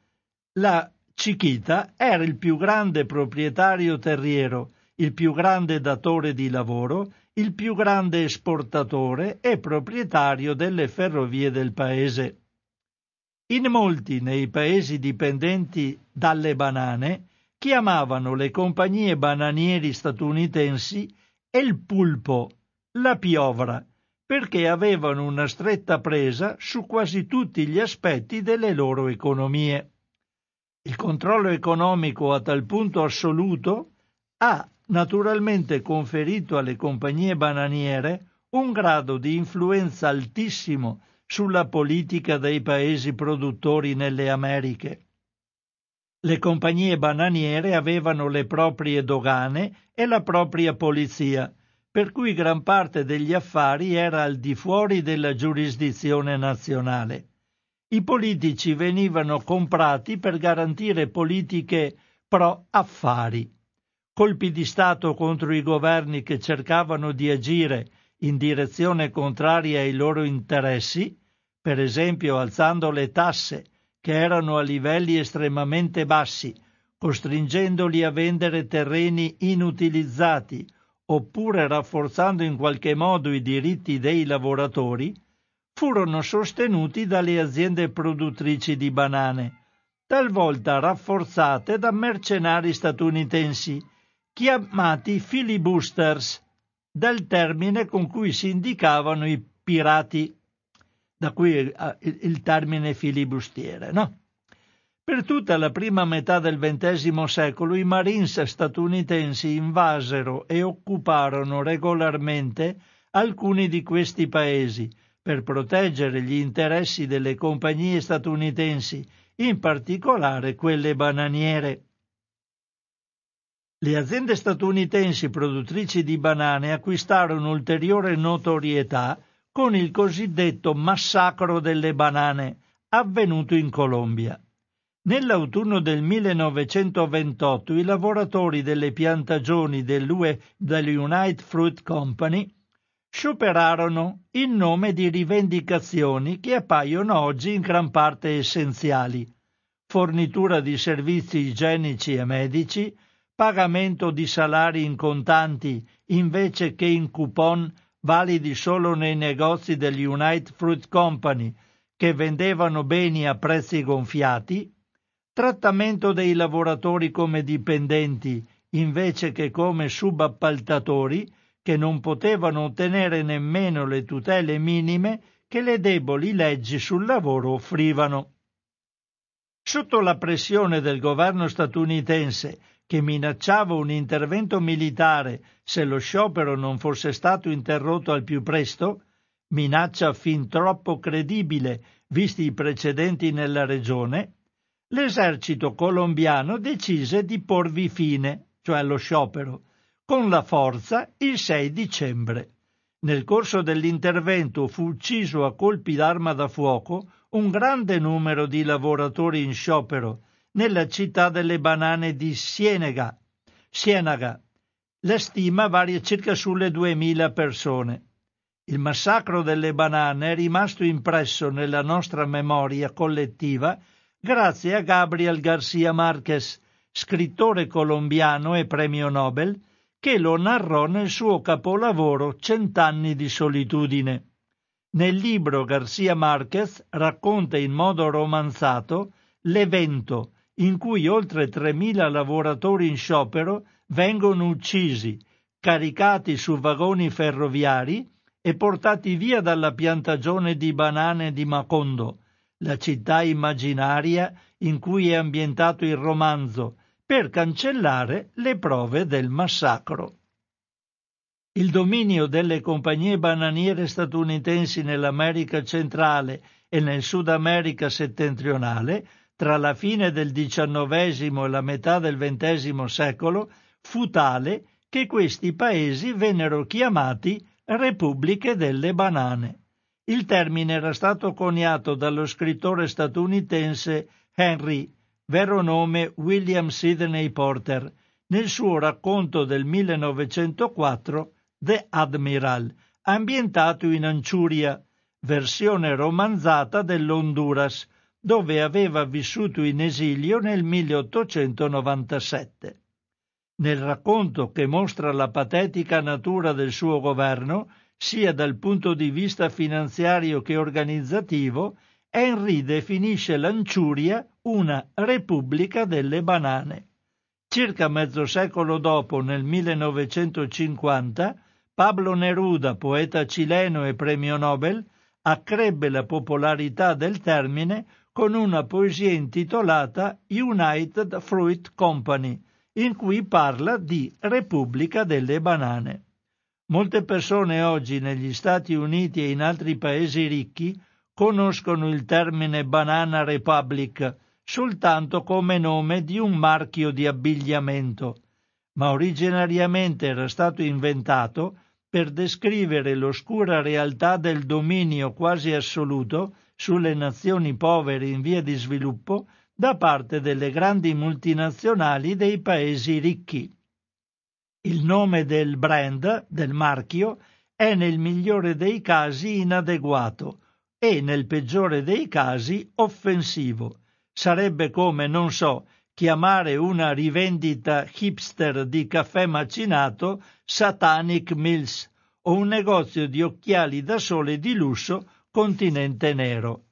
la Chiquita era il più grande proprietario terriero, il più grande datore di lavoro, il più grande esportatore e proprietario delle ferrovie del paese. In molti nei paesi dipendenti dalle banane chiamavano le compagnie bananieri statunitensi il pulpo, la piovra, perché avevano una stretta presa su quasi tutti gli aspetti delle loro economie. Il controllo economico a tal punto assoluto ha naturalmente conferito alle compagnie bananiere un grado di influenza altissimo sulla politica dei paesi produttori nelle Americhe. Le compagnie bananiere avevano le proprie dogane e la propria polizia, per cui gran parte degli affari era al di fuori della giurisdizione nazionale. I politici venivano comprati per garantire politiche pro affari. Colpi di Stato contro i governi che cercavano di agire in direzione contraria ai loro interessi per esempio alzando le tasse, che erano a livelli estremamente bassi, costringendoli a vendere terreni inutilizzati, oppure rafforzando in qualche modo i diritti dei lavoratori, furono sostenuti dalle aziende produttrici di banane, talvolta rafforzate da mercenari statunitensi, chiamati filibusters, dal termine con cui si indicavano i pirati da qui eh, il termine filibustiere. No? Per tutta la prima metà del XX secolo i Marines statunitensi invasero e occuparono regolarmente alcuni di questi paesi per proteggere gli interessi delle compagnie statunitensi, in particolare quelle bananiere. Le aziende statunitensi produttrici di banane acquistarono ulteriore notorietà con il cosiddetto massacro delle banane avvenuto in Colombia. Nell'autunno del 1928 i lavoratori delle piantagioni dell'UE, dell'United Fruit Company scioperarono in nome di rivendicazioni che appaiono oggi in gran parte essenziali. Fornitura di servizi igienici e medici, pagamento di salari in contanti invece che in coupon validi solo nei negozi degli United Fruit Company che vendevano beni a prezzi gonfiati, trattamento dei lavoratori come dipendenti invece che come subappaltatori che non potevano ottenere nemmeno le tutele minime che le deboli leggi sul lavoro offrivano. Sotto la pressione del governo statunitense che minacciava un intervento militare se lo sciopero non fosse stato interrotto al più presto, minaccia fin troppo credibile visti i precedenti nella regione, l'esercito colombiano decise di porvi fine, cioè allo sciopero, con la forza il 6 dicembre. Nel corso dell'intervento fu ucciso a colpi d'arma da fuoco un grande numero di lavoratori in sciopero nella città delle banane di Sienega. Sienega. La stima varia circa sulle 2000 persone. Il massacro delle banane è rimasto impresso nella nostra memoria collettiva grazie a Gabriel García Márquez, scrittore colombiano e premio Nobel, che lo narrò nel suo capolavoro Cent'anni di solitudine. Nel libro Garcia Marquez racconta in modo romanzato l'evento in cui oltre 3.000 lavoratori in sciopero vengono uccisi, caricati su vagoni ferroviari e portati via dalla piantagione di banane di Macondo, la città immaginaria in cui è ambientato il romanzo, per cancellare le prove del massacro. Il dominio delle compagnie bananiere statunitensi nell'America centrale e nel Sud America settentrionale tra la fine del XIX e la metà del XX secolo fu tale che questi paesi vennero chiamati Repubbliche delle Banane. Il termine era stato coniato dallo scrittore statunitense Henry vero nome William Sidney Porter, nel suo racconto del 1904 The Admiral, ambientato in Anciuria, versione romanzata dell'Honduras, dove aveva vissuto in esilio nel 1897. Nel racconto che mostra la patetica natura del suo governo, sia dal punto di vista finanziario che organizzativo, Henry definisce l'Anciuria una Repubblica delle banane. Circa mezzo secolo dopo, nel 1950, Pablo Neruda, poeta cileno e premio Nobel, accrebbe la popolarità del termine con una poesia intitolata United Fruit Company, in cui parla di Repubblica delle banane. Molte persone oggi negli Stati Uniti e in altri paesi ricchi conoscono il termine Banana Republic soltanto come nome di un marchio di abbigliamento, ma originariamente era stato inventato per descrivere l'oscura realtà del dominio quasi assoluto sulle nazioni povere in via di sviluppo da parte delle grandi multinazionali dei paesi ricchi. Il nome del brand, del marchio, è nel migliore dei casi inadeguato e nel peggiore dei casi offensivo. Sarebbe come, non so, chiamare una rivendita hipster di caffè macinato Satanic Mills o un negozio di occhiali da sole di lusso continente nero.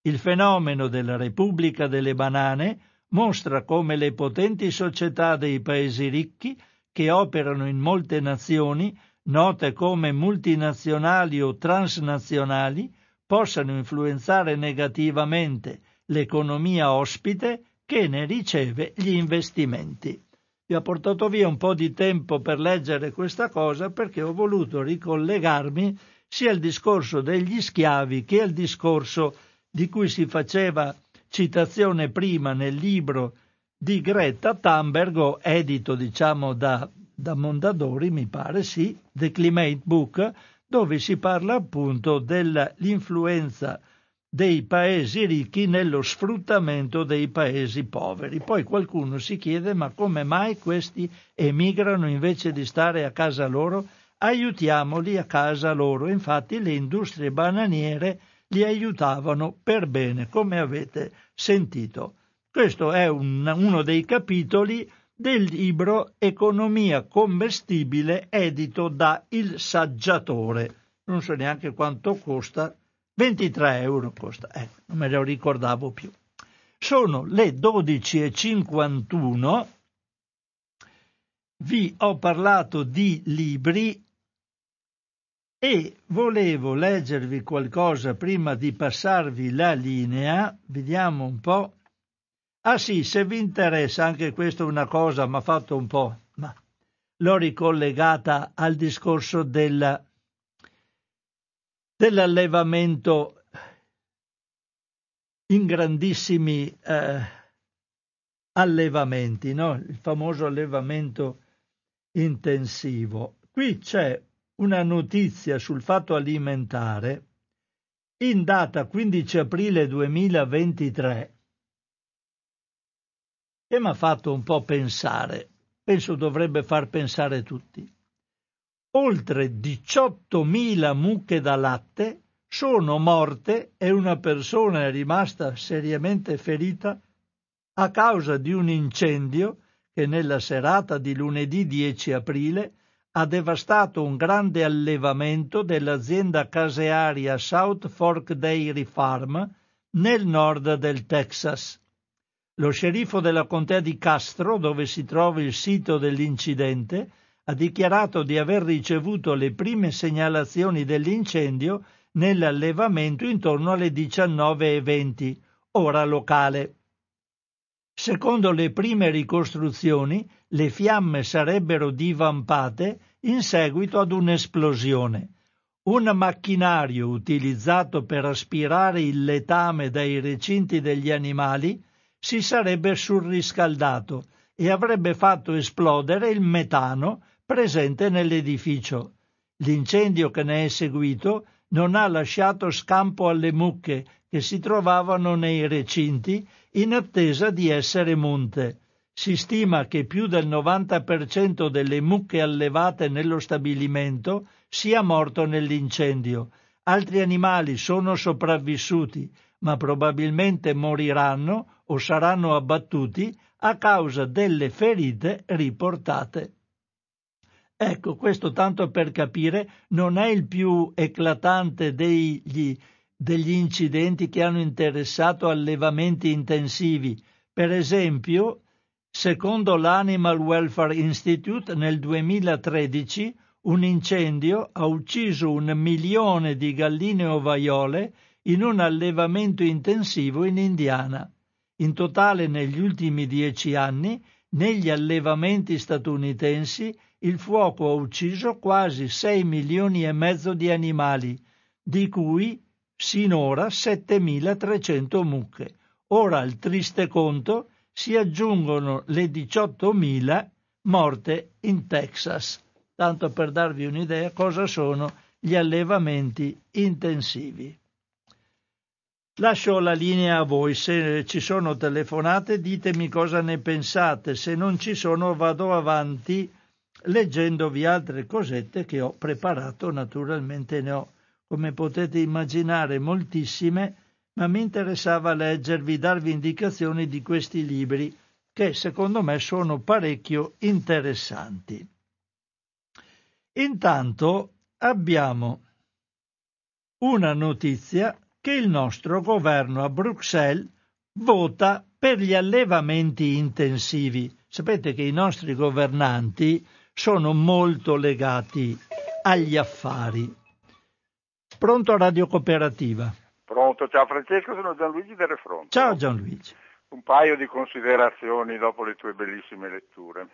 Il fenomeno della Repubblica delle Banane mostra come le potenti società dei paesi ricchi, che operano in molte nazioni, note come multinazionali o transnazionali, possano influenzare negativamente l'economia ospite che ne riceve gli investimenti. Vi ho portato via un po' di tempo per leggere questa cosa perché ho voluto ricollegarmi sia al discorso degli schiavi che al discorso di cui si faceva citazione prima nel libro di Greta Thunberg, edito diciamo da, da Mondadori, mi pare, sì, The Climate Book, dove si parla appunto dell'influenza dei paesi ricchi nello sfruttamento dei paesi poveri. Poi qualcuno si chiede ma come mai questi emigrano invece di stare a casa loro aiutiamoli a casa loro. Infatti le industrie bananiere li aiutavano per bene, come avete sentito. Questo è un, uno dei capitoli del libro Economia commestibile edito da Il Saggiatore. Non so neanche quanto costa, 23 euro costa, eh, non me lo ricordavo più. Sono le 12.51, vi ho parlato di libri e volevo leggervi qualcosa prima di passarvi la linea, vediamo un po'. Ah sì, se vi interessa, anche questa è una cosa, mi ha fatto un po', ma l'ho ricollegata al discorso della, dell'allevamento in grandissimi eh, allevamenti, no? il famoso allevamento intensivo. Qui c'è una notizia sul fatto alimentare in data 15 aprile 2023 che mi ha fatto un po' pensare, penso dovrebbe far pensare tutti. Oltre 18.000 mucche da latte sono morte e una persona è rimasta seriamente ferita a causa di un incendio che nella serata di lunedì 10 aprile ha devastato un grande allevamento dell'azienda casearia South Fork Dairy Farm nel nord del Texas. Lo sceriffo della contea di Castro, dove si trova il sito dell'incidente, ha dichiarato di aver ricevuto le prime segnalazioni dell'incendio nell'allevamento intorno alle 19.20, ora locale. Secondo le prime ricostruzioni, le fiamme sarebbero divampate in seguito ad un'esplosione. Un macchinario utilizzato per aspirare il letame dai recinti degli animali si sarebbe surriscaldato e avrebbe fatto esplodere il metano presente nell'edificio. L'incendio che ne è seguito non ha lasciato scampo alle mucche che si trovavano nei recinti in attesa di essere munte. Si stima che più del 90% delle mucche allevate nello stabilimento sia morto nell'incendio. Altri animali sono sopravvissuti, ma probabilmente moriranno o saranno abbattuti a causa delle ferite riportate. Ecco, questo tanto per capire non è il più eclatante degli, degli incidenti che hanno interessato allevamenti intensivi. Per esempio, secondo l'Animal Welfare Institute, nel 2013 un incendio ha ucciso un milione di galline ovaiole in un allevamento intensivo in Indiana. In totale negli ultimi dieci anni, negli allevamenti statunitensi, il fuoco ha ucciso quasi 6 milioni e mezzo di animali, di cui sinora 7.300 mucche. Ora al triste conto si aggiungono le 18.000 morte in Texas. Tanto per darvi un'idea cosa sono gli allevamenti intensivi. Lascio la linea a voi, se ci sono telefonate ditemi cosa ne pensate, se non ci sono vado avanti leggendovi altre cosette che ho preparato, naturalmente ne ho, come potete immaginare, moltissime, ma mi interessava leggervi, darvi indicazioni di questi libri che secondo me sono parecchio interessanti. Intanto abbiamo una notizia che il nostro governo a Bruxelles vota per gli allevamenti intensivi. Sapete che i nostri governanti sono molto legati agli affari. Pronto Radio Cooperativa? Pronto, ciao Francesco, sono Gianluigi del Refronto. Ciao Gianluigi. Un paio di considerazioni dopo le tue bellissime letture.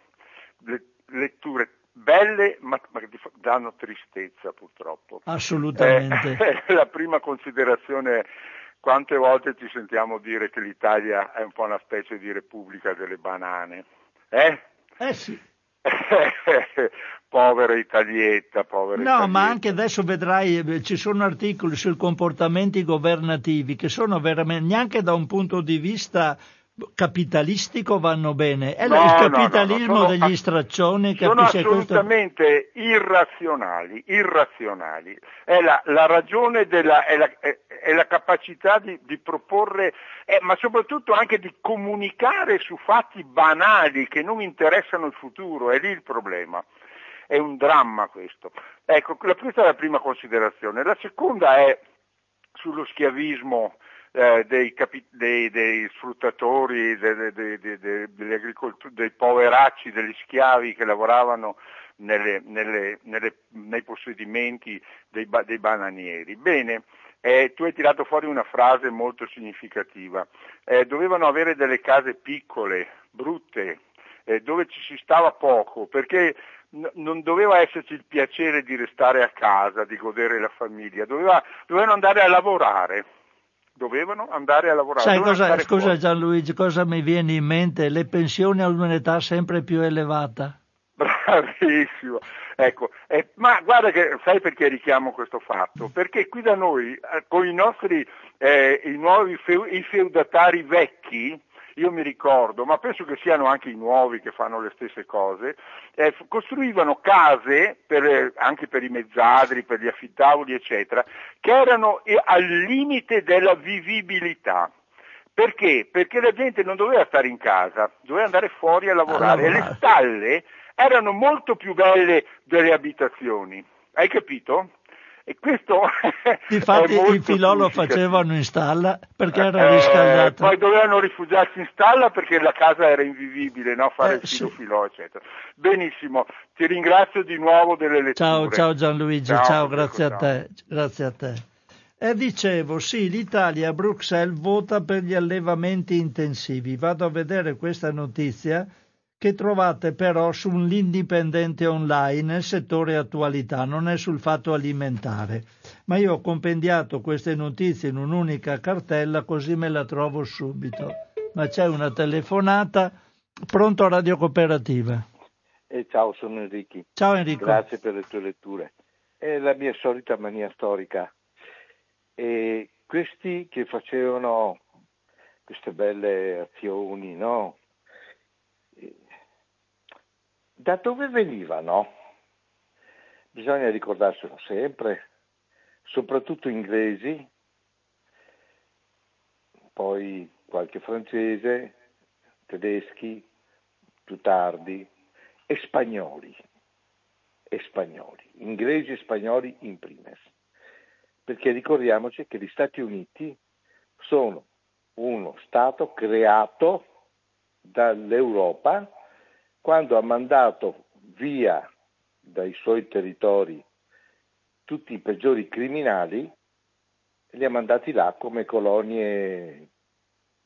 Le, letture belle ma, ma che danno tristezza purtroppo. Assolutamente. Eh, la prima considerazione è quante volte ci sentiamo dire che l'Italia è un po' una specie di repubblica delle banane. Eh? Eh sì. povera Italietta, povera No, Italietta. ma anche adesso vedrai, eh, ci sono articoli sui comportamenti governativi che sono veramente, neanche da un punto di vista capitalistico vanno bene, è no, il capitalismo no, no, degli straccioni che sono assolutamente questo... irrazionali, irrazionali. È la, la ragione della, è la, è, è la capacità di, di proporre, eh, ma soprattutto anche di comunicare su fatti banali che non interessano il futuro, è lì il problema. È un dramma questo. Ecco, questa è la prima considerazione. La seconda è sullo schiavismo eh, dei, capi- dei, dei, sfruttatori, dei, dei, poveracci, degli schiavi che lavoravano nelle, nelle, nelle, nei possedimenti dei, dei bananieri. Bene, eh, tu hai tirato fuori una frase molto significativa. Eh, dovevano avere delle case piccole, brutte, eh, dove ci si stava poco, perché non doveva esserci il piacere di restare a casa, di godere la famiglia, doveva, dovevano andare a lavorare dovevano andare a lavorare. Sai cosa, scusa fuori. Gianluigi, cosa mi viene in mente? Le pensioni ad un'età sempre più elevata. Bravissimo. Ecco, eh, ma guarda che sai perché richiamo questo fatto? Perché qui da noi, eh, con i nostri eh, i nuovi feu- i feudatari vecchi, io mi ricordo, ma penso che siano anche i nuovi che fanno le stesse cose, eh, costruivano case per, eh, anche per i mezzadri, per gli affittavoli, eccetera, che erano eh, al limite della vivibilità. Perché? Perché la gente non doveva stare in casa, doveva andare fuori a lavorare e le stalle erano molto più belle delle abitazioni. Hai capito? E questo Infatti il filò lo facevano in stalla perché era eh, riscaldato. Poi dovevano rifugiarsi in stalla perché la casa era invivibile, no? fare eh, il filo sì. filò, eccetera. Benissimo, ti ringrazio di nuovo delle letture. Ciao, ciao Gianluigi, ciao, ciao grazie a te. Grazie a te. E dicevo, sì, l'Italia a Bruxelles vota per gli allevamenti intensivi. Vado a vedere questa notizia che trovate però sull'indipendente online nel settore attualità, non è sul fatto alimentare. Ma io ho compendiato queste notizie in un'unica cartella così me la trovo subito. Ma c'è una telefonata. Pronto a Radio Cooperativa. Eh, ciao, sono Enrico. Ciao Enrico. Grazie per le tue letture. È la mia solita mania storica. E questi che facevano queste belle azioni, no? Da dove venivano? Bisogna ricordarselo sempre, soprattutto inglesi, poi qualche francese, tedeschi, più tardi, e spagnoli, e spagnoli, inglesi e spagnoli in primis. Perché ricordiamoci che gli Stati Uniti sono uno Stato creato dall'Europa quando ha mandato via dai suoi territori tutti i peggiori criminali, li ha mandati là come colonie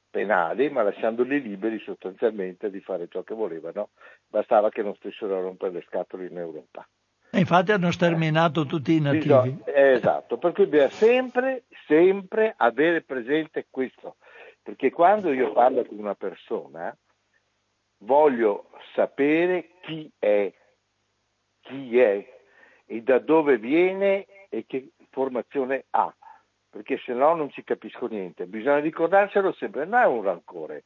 penali, ma lasciandoli liberi sostanzialmente di fare ciò che volevano, bastava che non stessero a rompere le scatole in Europa. E infatti hanno sterminato tutti i nativi. Esatto, per cui bisogna sempre, sempre avere presente questo, perché quando io parlo con una persona, voglio sapere chi è, chi è e da dove viene e che formazione ha, perché se no non ci capisco niente. Bisogna ricordarselo sempre, non è un rancore,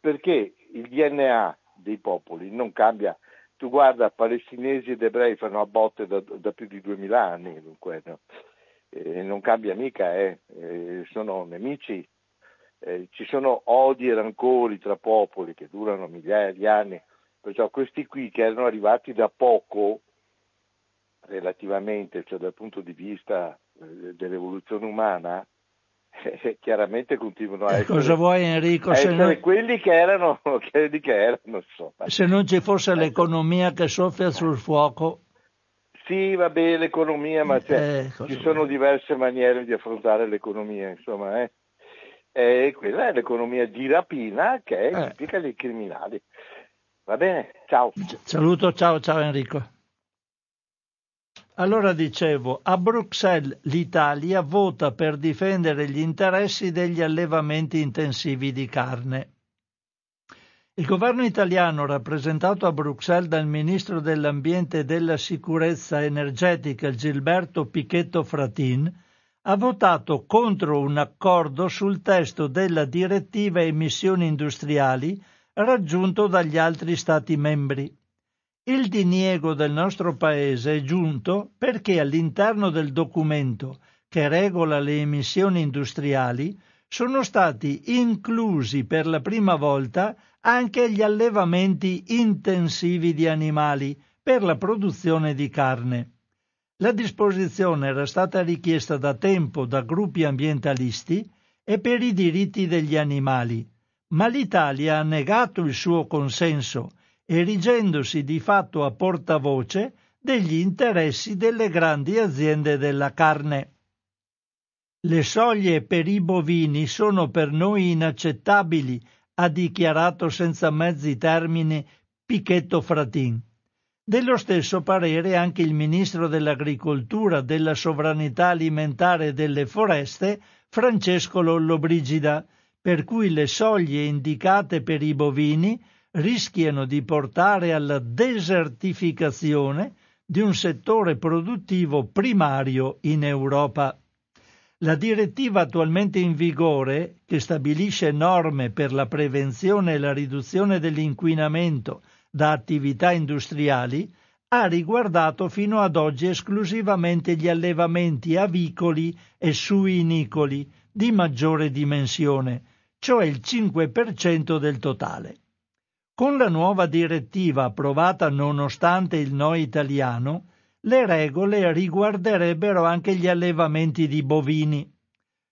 perché il DNA dei popoli non cambia. Tu guarda, palestinesi ed ebrei fanno a botte da, da più di duemila anni, dunque no? eh, non cambia mica, eh? Eh, sono nemici eh, ci sono odi e rancori tra popoli che durano migliaia di anni, perciò questi qui che erano arrivati da poco relativamente, cioè dal punto di vista eh, dell'evoluzione umana, eh, chiaramente continuano a essere, Cosa vuoi, Enrico, essere non... quelli che erano, quelli che erano insomma. se non ci fosse ecco. l'economia che soffia sul fuoco. Sì, va bene l'economia, ma eh, ci sono diverse maniere di affrontare l'economia, insomma. Eh. E quella è l'economia di rapina che è eh. tipica dei criminali. Va bene? Ciao. Saluto, ciao, ciao Enrico. Allora dicevo, a Bruxelles l'Italia vota per difendere gli interessi degli allevamenti intensivi di carne. Il governo italiano, rappresentato a Bruxelles dal ministro dell'Ambiente e della Sicurezza Energetica Gilberto Pichetto Fratin, ha votato contro un accordo sul testo della direttiva emissioni industriali raggiunto dagli altri Stati membri. Il diniego del nostro Paese è giunto perché all'interno del documento che regola le emissioni industriali sono stati inclusi per la prima volta anche gli allevamenti intensivi di animali per la produzione di carne. La disposizione era stata richiesta da tempo da gruppi ambientalisti e per i diritti degli animali, ma l'Italia ha negato il suo consenso, erigendosi di fatto a portavoce degli interessi delle grandi aziende della carne. Le soglie per i bovini sono per noi inaccettabili, ha dichiarato senza mezzi termini Pichetto Fratin. Dello stesso parere anche il ministro dell'Agricoltura, della Sovranità Alimentare e delle Foreste, Francesco Lollobrigida, per cui le soglie indicate per i bovini rischiano di portare alla desertificazione di un settore produttivo primario in Europa. La direttiva attualmente in vigore, che stabilisce norme per la prevenzione e la riduzione dell'inquinamento da attività industriali ha riguardato fino ad oggi esclusivamente gli allevamenti avicoli e suinicoli di maggiore dimensione, cioè il 5% del totale. Con la nuova direttiva approvata nonostante il no italiano, le regole riguarderebbero anche gli allevamenti di bovini.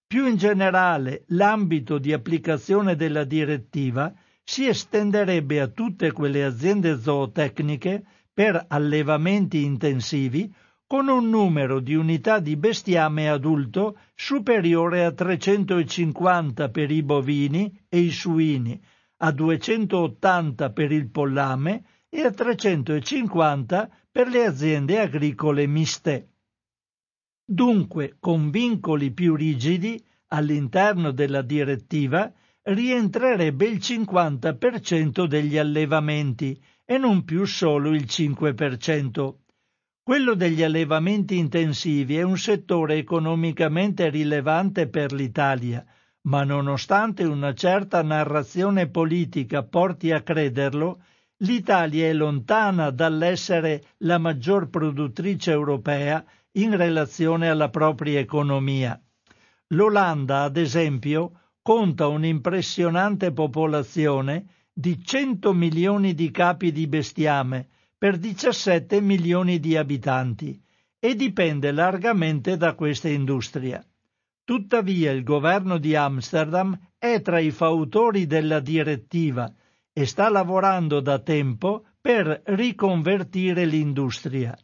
Più in generale, l'ambito di applicazione della direttiva si estenderebbe a tutte quelle aziende zootecniche per allevamenti intensivi con un numero di unità di bestiame adulto superiore a 350 per i bovini e i suini, a 280 per il pollame e a 350 per le aziende agricole miste. Dunque, con vincoli più rigidi all'interno della direttiva, rientrerebbe il 50% degli allevamenti e non più solo il 5%. Quello degli allevamenti intensivi è un settore economicamente rilevante per l'Italia, ma nonostante una certa narrazione politica porti a crederlo, l'Italia è lontana dall'essere la maggior produttrice europea in relazione alla propria economia. L'Olanda, ad esempio, conta un'impressionante popolazione di 100 milioni di capi di bestiame per 17 milioni di abitanti e dipende largamente da questa industria. Tuttavia il governo di Amsterdam è tra i fautori della direttiva e sta lavorando da tempo per riconvertire l'industria.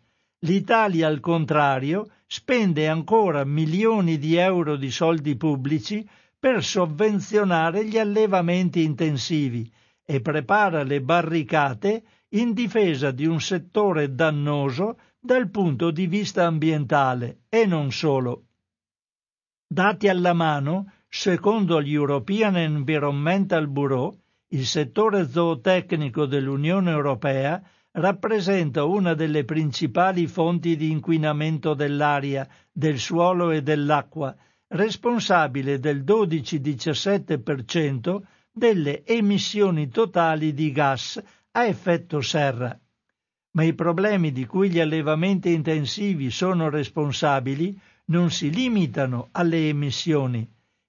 L'Italia, al contrario, spende ancora milioni di euro di soldi pubblici per sovvenzionare gli allevamenti intensivi e prepara le barricate in difesa di un settore dannoso dal punto di vista ambientale e non solo. Dati alla mano, secondo gli European Environmental Bureau, il settore zootecnico dell'Unione Europea rappresenta una delle principali fonti di inquinamento dell'aria, del suolo e dell'acqua responsabile del 12-17% delle emissioni totali di gas a effetto serra. Ma i problemi di cui gli allevamenti intensivi sono responsabili non si limitano alle emissioni.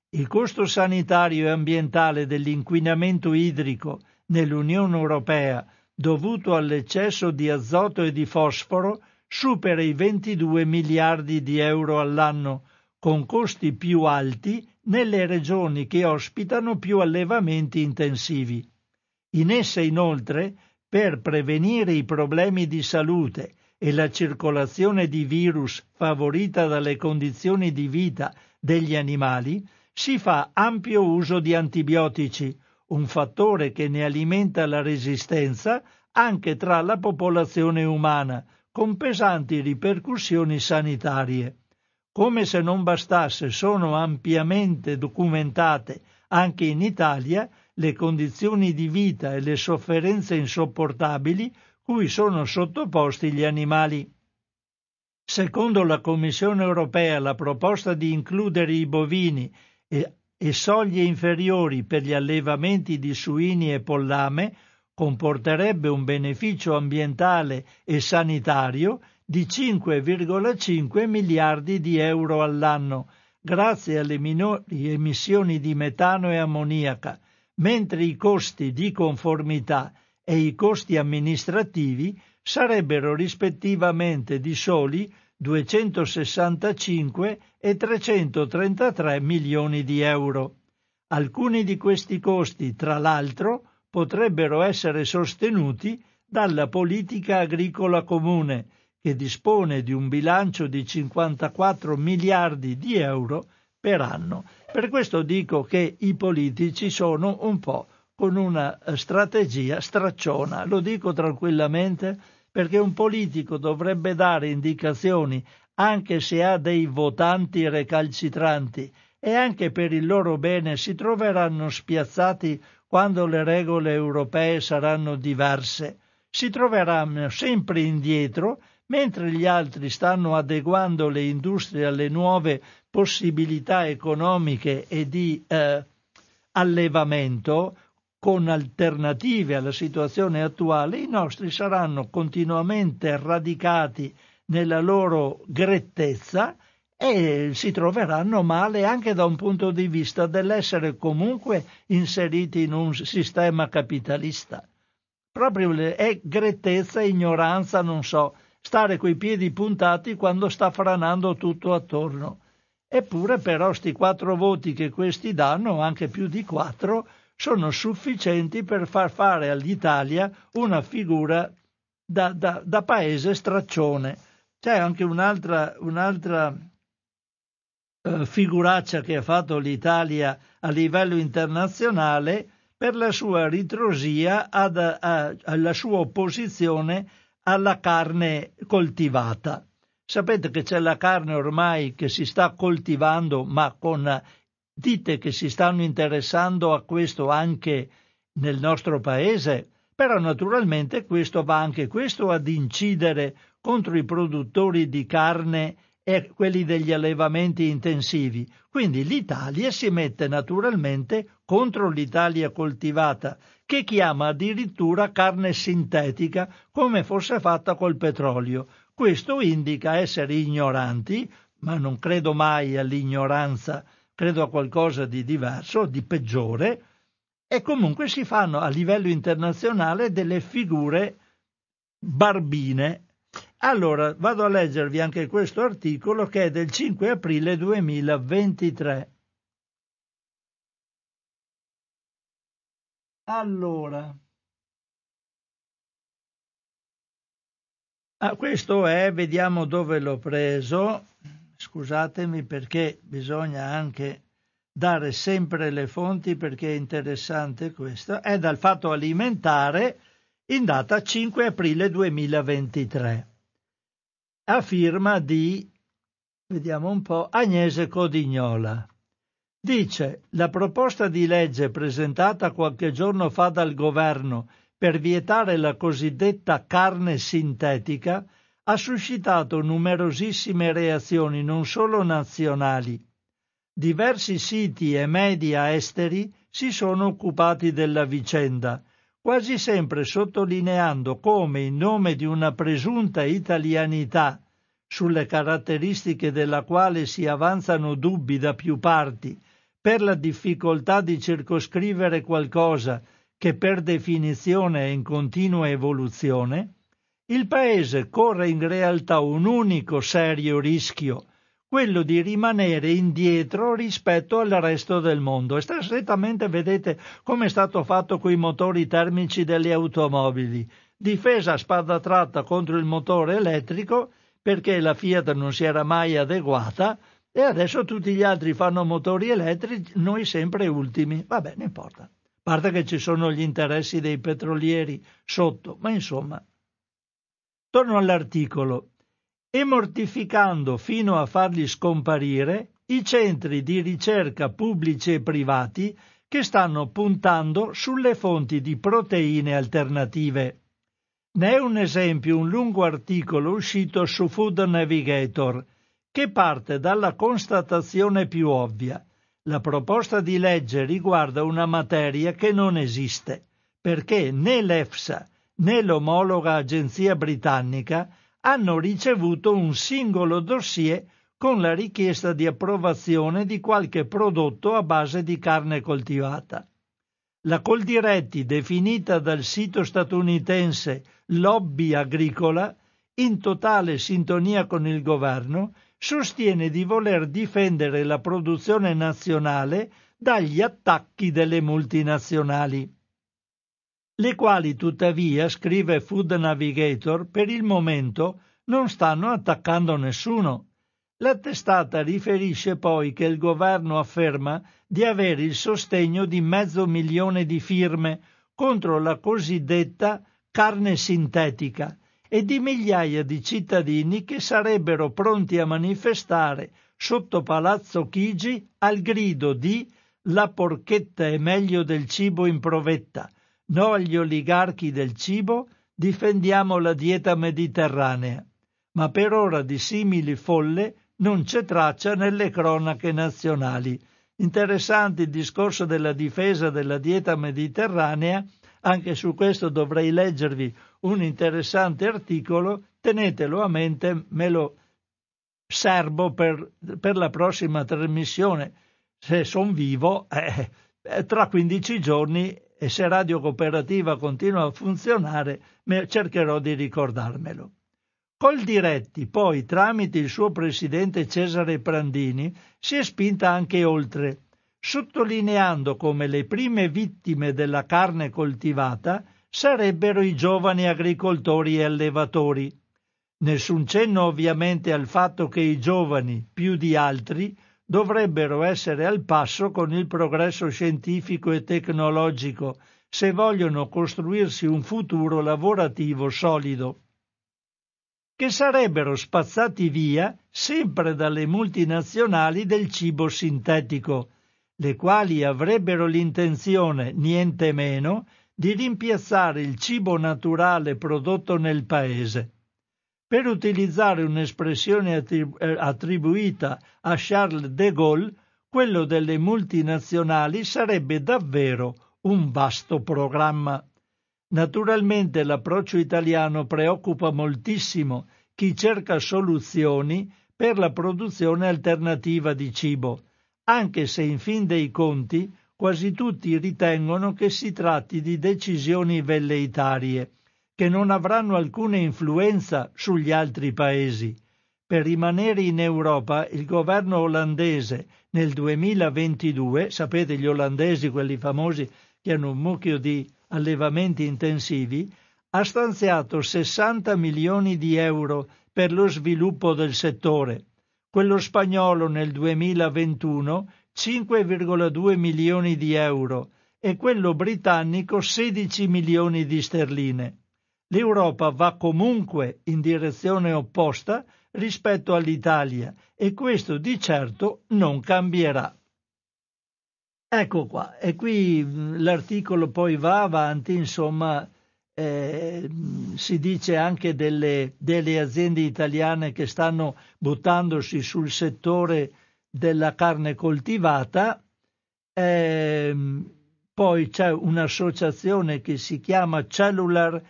Il costo sanitario e ambientale dell'inquinamento idrico nell'Unione Europea dovuto all'eccesso di azoto e di fosforo supera i 22 miliardi di euro all'anno, con costi più alti nelle regioni che ospitano più allevamenti intensivi. In esse inoltre, per prevenire i problemi di salute e la circolazione di virus favorita dalle condizioni di vita degli animali, si fa ampio uso di antibiotici, un fattore che ne alimenta la resistenza anche tra la popolazione umana, con pesanti ripercussioni sanitarie. Come se non bastasse, sono ampiamente documentate anche in Italia le condizioni di vita e le sofferenze insopportabili cui sono sottoposti gli animali. Secondo la Commissione europea la proposta di includere i bovini e, e soglie inferiori per gli allevamenti di suini e pollame comporterebbe un beneficio ambientale e sanitario di 5,5 miliardi di euro all'anno, grazie alle minori emissioni di metano e ammoniaca, mentre i costi di conformità e i costi amministrativi sarebbero rispettivamente di soli 265 e 333 milioni di euro. Alcuni di questi costi, tra l'altro, potrebbero essere sostenuti dalla politica agricola comune, che dispone di un bilancio di 54 miliardi di euro per anno. Per questo dico che i politici sono un po' con una eh, strategia stracciona, lo dico tranquillamente perché un politico dovrebbe dare indicazioni anche se ha dei votanti recalcitranti e anche per il loro bene si troveranno spiazzati quando le regole europee saranno diverse. Si troveranno sempre indietro mentre gli altri stanno adeguando le industrie alle nuove possibilità economiche e di eh, allevamento, con alternative alla situazione attuale, i nostri saranno continuamente radicati nella loro grettezza e si troveranno male anche da un punto di vista dell'essere comunque inseriti in un sistema capitalista. Proprio è grettezza, ignoranza, non so, stare coi piedi puntati quando sta franando tutto attorno. Eppure però sti quattro voti che questi danno, anche più di quattro, sono sufficienti per far fare all'Italia una figura da, da, da paese straccione. C'è anche un'altra, un'altra eh, figuraccia che ha fatto l'Italia a livello internazionale per la sua ritrosia alla sua opposizione alla carne coltivata. Sapete che c'è la carne ormai che si sta coltivando, ma con Dite che si stanno interessando a questo anche nel nostro paese, però naturalmente questo va anche questo ad incidere contro i produttori di carne e quelli degli allevamenti intensivi. Quindi l'Italia si mette naturalmente contro l'Italia coltivata, che chiama addirittura carne sintetica come fosse fatta col petrolio. Questo indica essere ignoranti, ma non credo mai all'ignoranza credo a qualcosa di diverso, di peggiore, e comunque si fanno a livello internazionale delle figure barbine. Allora, vado a leggervi anche questo articolo che è del 5 aprile 2023. Allora, ah, questo è, vediamo dove l'ho preso. Scusatemi perché bisogna anche dare sempre le fonti perché è interessante questo, è dal Fatto Alimentare in data 5 aprile 2023, a firma di, vediamo un po', Agnese Codignola. Dice, la proposta di legge presentata qualche giorno fa dal governo per vietare la cosiddetta carne sintetica ha suscitato numerosissime reazioni non solo nazionali. Diversi siti e media esteri si sono occupati della vicenda, quasi sempre sottolineando come in nome di una presunta italianità, sulle caratteristiche della quale si avanzano dubbi da più parti, per la difficoltà di circoscrivere qualcosa che per definizione è in continua evoluzione, il Paese corre in realtà un unico serio rischio, quello di rimanere indietro rispetto al resto del mondo. E strettamente vedete come è stato fatto con i motori termici delle automobili. Difesa a spada tratta contro il motore elettrico perché la Fiat non si era mai adeguata e adesso tutti gli altri fanno motori elettrici, noi sempre ultimi. Vabbè, non importa. A parte che ci sono gli interessi dei petrolieri sotto, ma insomma Torno all'articolo. E mortificando fino a farli scomparire i centri di ricerca pubblici e privati che stanno puntando sulle fonti di proteine alternative. Ne è un esempio un lungo articolo uscito su Food Navigator che parte dalla constatazione più ovvia. La proposta di legge riguarda una materia che non esiste, perché né l'EFSA né l'omologa agenzia britannica hanno ricevuto un singolo dossier con la richiesta di approvazione di qualche prodotto a base di carne coltivata. La Coldiretti, definita dal sito statunitense lobby agricola, in totale sintonia con il governo, sostiene di voler difendere la produzione nazionale dagli attacchi delle multinazionali, le quali tuttavia, scrive Food Navigator, per il momento non stanno attaccando nessuno. La testata riferisce poi che il governo afferma di avere il sostegno di mezzo milione di firme contro la cosiddetta carne sintetica e di migliaia di cittadini che sarebbero pronti a manifestare sotto Palazzo Chigi al grido di La porchetta è meglio del cibo in provetta, no agli oligarchi del cibo, difendiamo la dieta mediterranea. Ma per ora di simili folle non c'è traccia nelle cronache nazionali. Interessante il discorso della difesa della dieta mediterranea anche su questo dovrei leggervi un interessante articolo, tenetelo a mente, me lo serbo per, per la prossima trasmissione. Se sono vivo, eh, eh tra 15 giorni e se Radio Cooperativa continua a funzionare, cercherò di ricordarmelo. Col diretti, poi, tramite il suo presidente Cesare Prandini, si è spinta anche oltre sottolineando come le prime vittime della carne coltivata sarebbero i giovani agricoltori e allevatori. Nessun cenno ovviamente al fatto che i giovani, più di altri, dovrebbero essere al passo con il progresso scientifico e tecnologico se vogliono costruirsi un futuro lavorativo solido, che sarebbero spazzati via sempre dalle multinazionali del cibo sintetico, le quali avrebbero l'intenzione, niente meno, di rimpiazzare il cibo naturale prodotto nel paese. Per utilizzare un'espressione eh, attribuita a Charles de Gaulle, quello delle multinazionali sarebbe davvero un vasto programma. Naturalmente l'approccio italiano preoccupa moltissimo chi cerca soluzioni per la produzione alternativa di cibo, anche se in fin dei conti quasi tutti ritengono che si tratti di decisioni velleitarie, che non avranno alcuna influenza sugli altri paesi. Per rimanere in Europa, il governo olandese nel 2022, sapete gli olandesi, quelli famosi che hanno un mucchio di allevamenti intensivi, ha stanziato 60 milioni di euro per lo sviluppo del settore, quello spagnolo nel 2021 5,2 milioni di euro e quello britannico 16 milioni di sterline. L'Europa va comunque in direzione opposta rispetto all'Italia e questo di certo non cambierà. Ecco qua, e qui l'articolo poi va avanti, insomma, eh, si dice anche delle, delle, aziende italiane che stanno buttandosi sul settore della carne coltivata. Eh, poi c'è un'associazione che si chiama Cellular,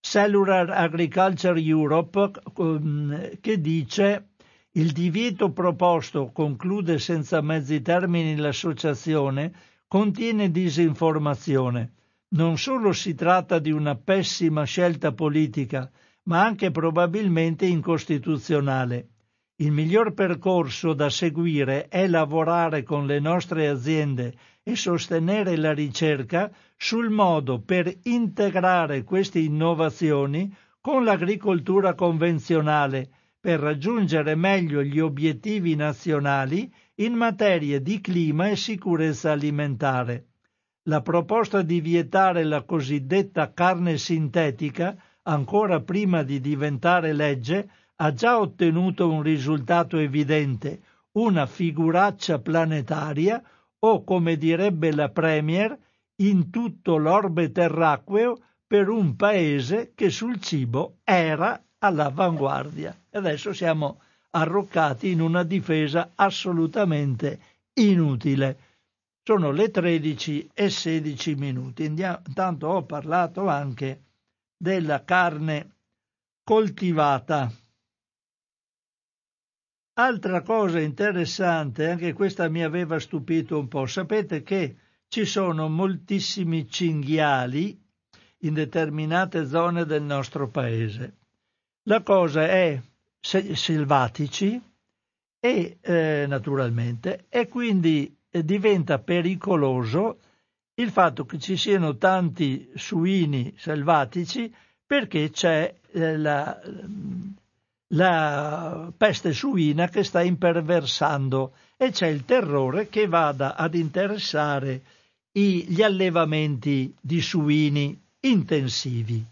Cellular Agriculture Europe ehm, che dice il divieto proposto, conclude senza mezzi termini l'associazione, contiene disinformazione non solo si tratta di una pessima scelta politica, ma anche probabilmente incostituzionale. Il miglior percorso da seguire è lavorare con le nostre aziende e sostenere la ricerca sul modo per integrare queste innovazioni con l'agricoltura convenzionale per raggiungere meglio gli obiettivi nazionali in materia di clima e sicurezza alimentare la proposta di vietare la cosiddetta carne sintetica, ancora prima di diventare legge, ha già ottenuto un risultato evidente, una figuraccia planetaria o, come direbbe la Premier, in tutto l'orbe terracqueo per un paese che sul cibo era all'avanguardia. Adesso siamo arroccati in una difesa assolutamente inutile. Sono le 13 e 16 minuti. Intanto ho parlato anche della carne coltivata. Altra cosa interessante, anche questa mi aveva stupito un po', sapete che ci sono moltissimi cinghiali in determinate zone del nostro paese. La cosa è selvatici e eh, naturalmente e quindi diventa pericoloso il fatto che ci siano tanti suini selvatici perché c'è eh, la, la peste suina che sta imperversando e c'è il terrore che vada ad interessare gli allevamenti di suini intensivi.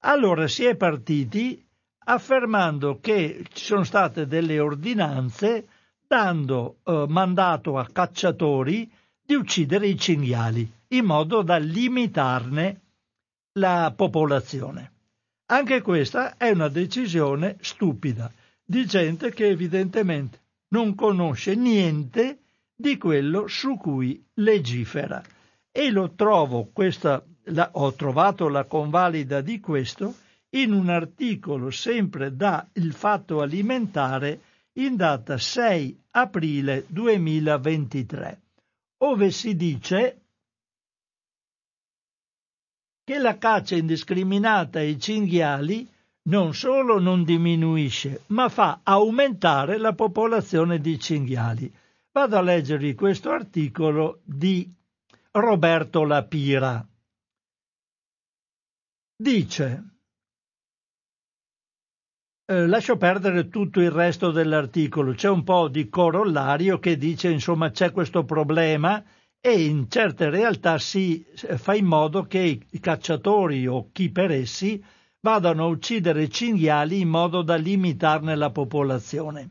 Allora si è partiti affermando che ci sono state delle ordinanze dando eh, mandato a cacciatori di uccidere i cinghiali in modo da limitarne la popolazione. Anche questa è una decisione stupida di gente che evidentemente non conosce niente di quello su cui legifera. E lo trovo, questa, la, ho trovato la convalida di questo in un articolo sempre da Il Fatto Alimentare in data 6 aprile 2023, ove si dice che la caccia indiscriminata ai cinghiali non solo non diminuisce, ma fa aumentare la popolazione di cinghiali. Vado a leggervi questo articolo di Roberto Lapira. Dice eh, lascio perdere tutto il resto dell'articolo, c'è un po' di corollario che dice insomma c'è questo problema e in certe realtà si fa in modo che i cacciatori o chi per essi vadano a uccidere cinghiali in modo da limitarne la popolazione.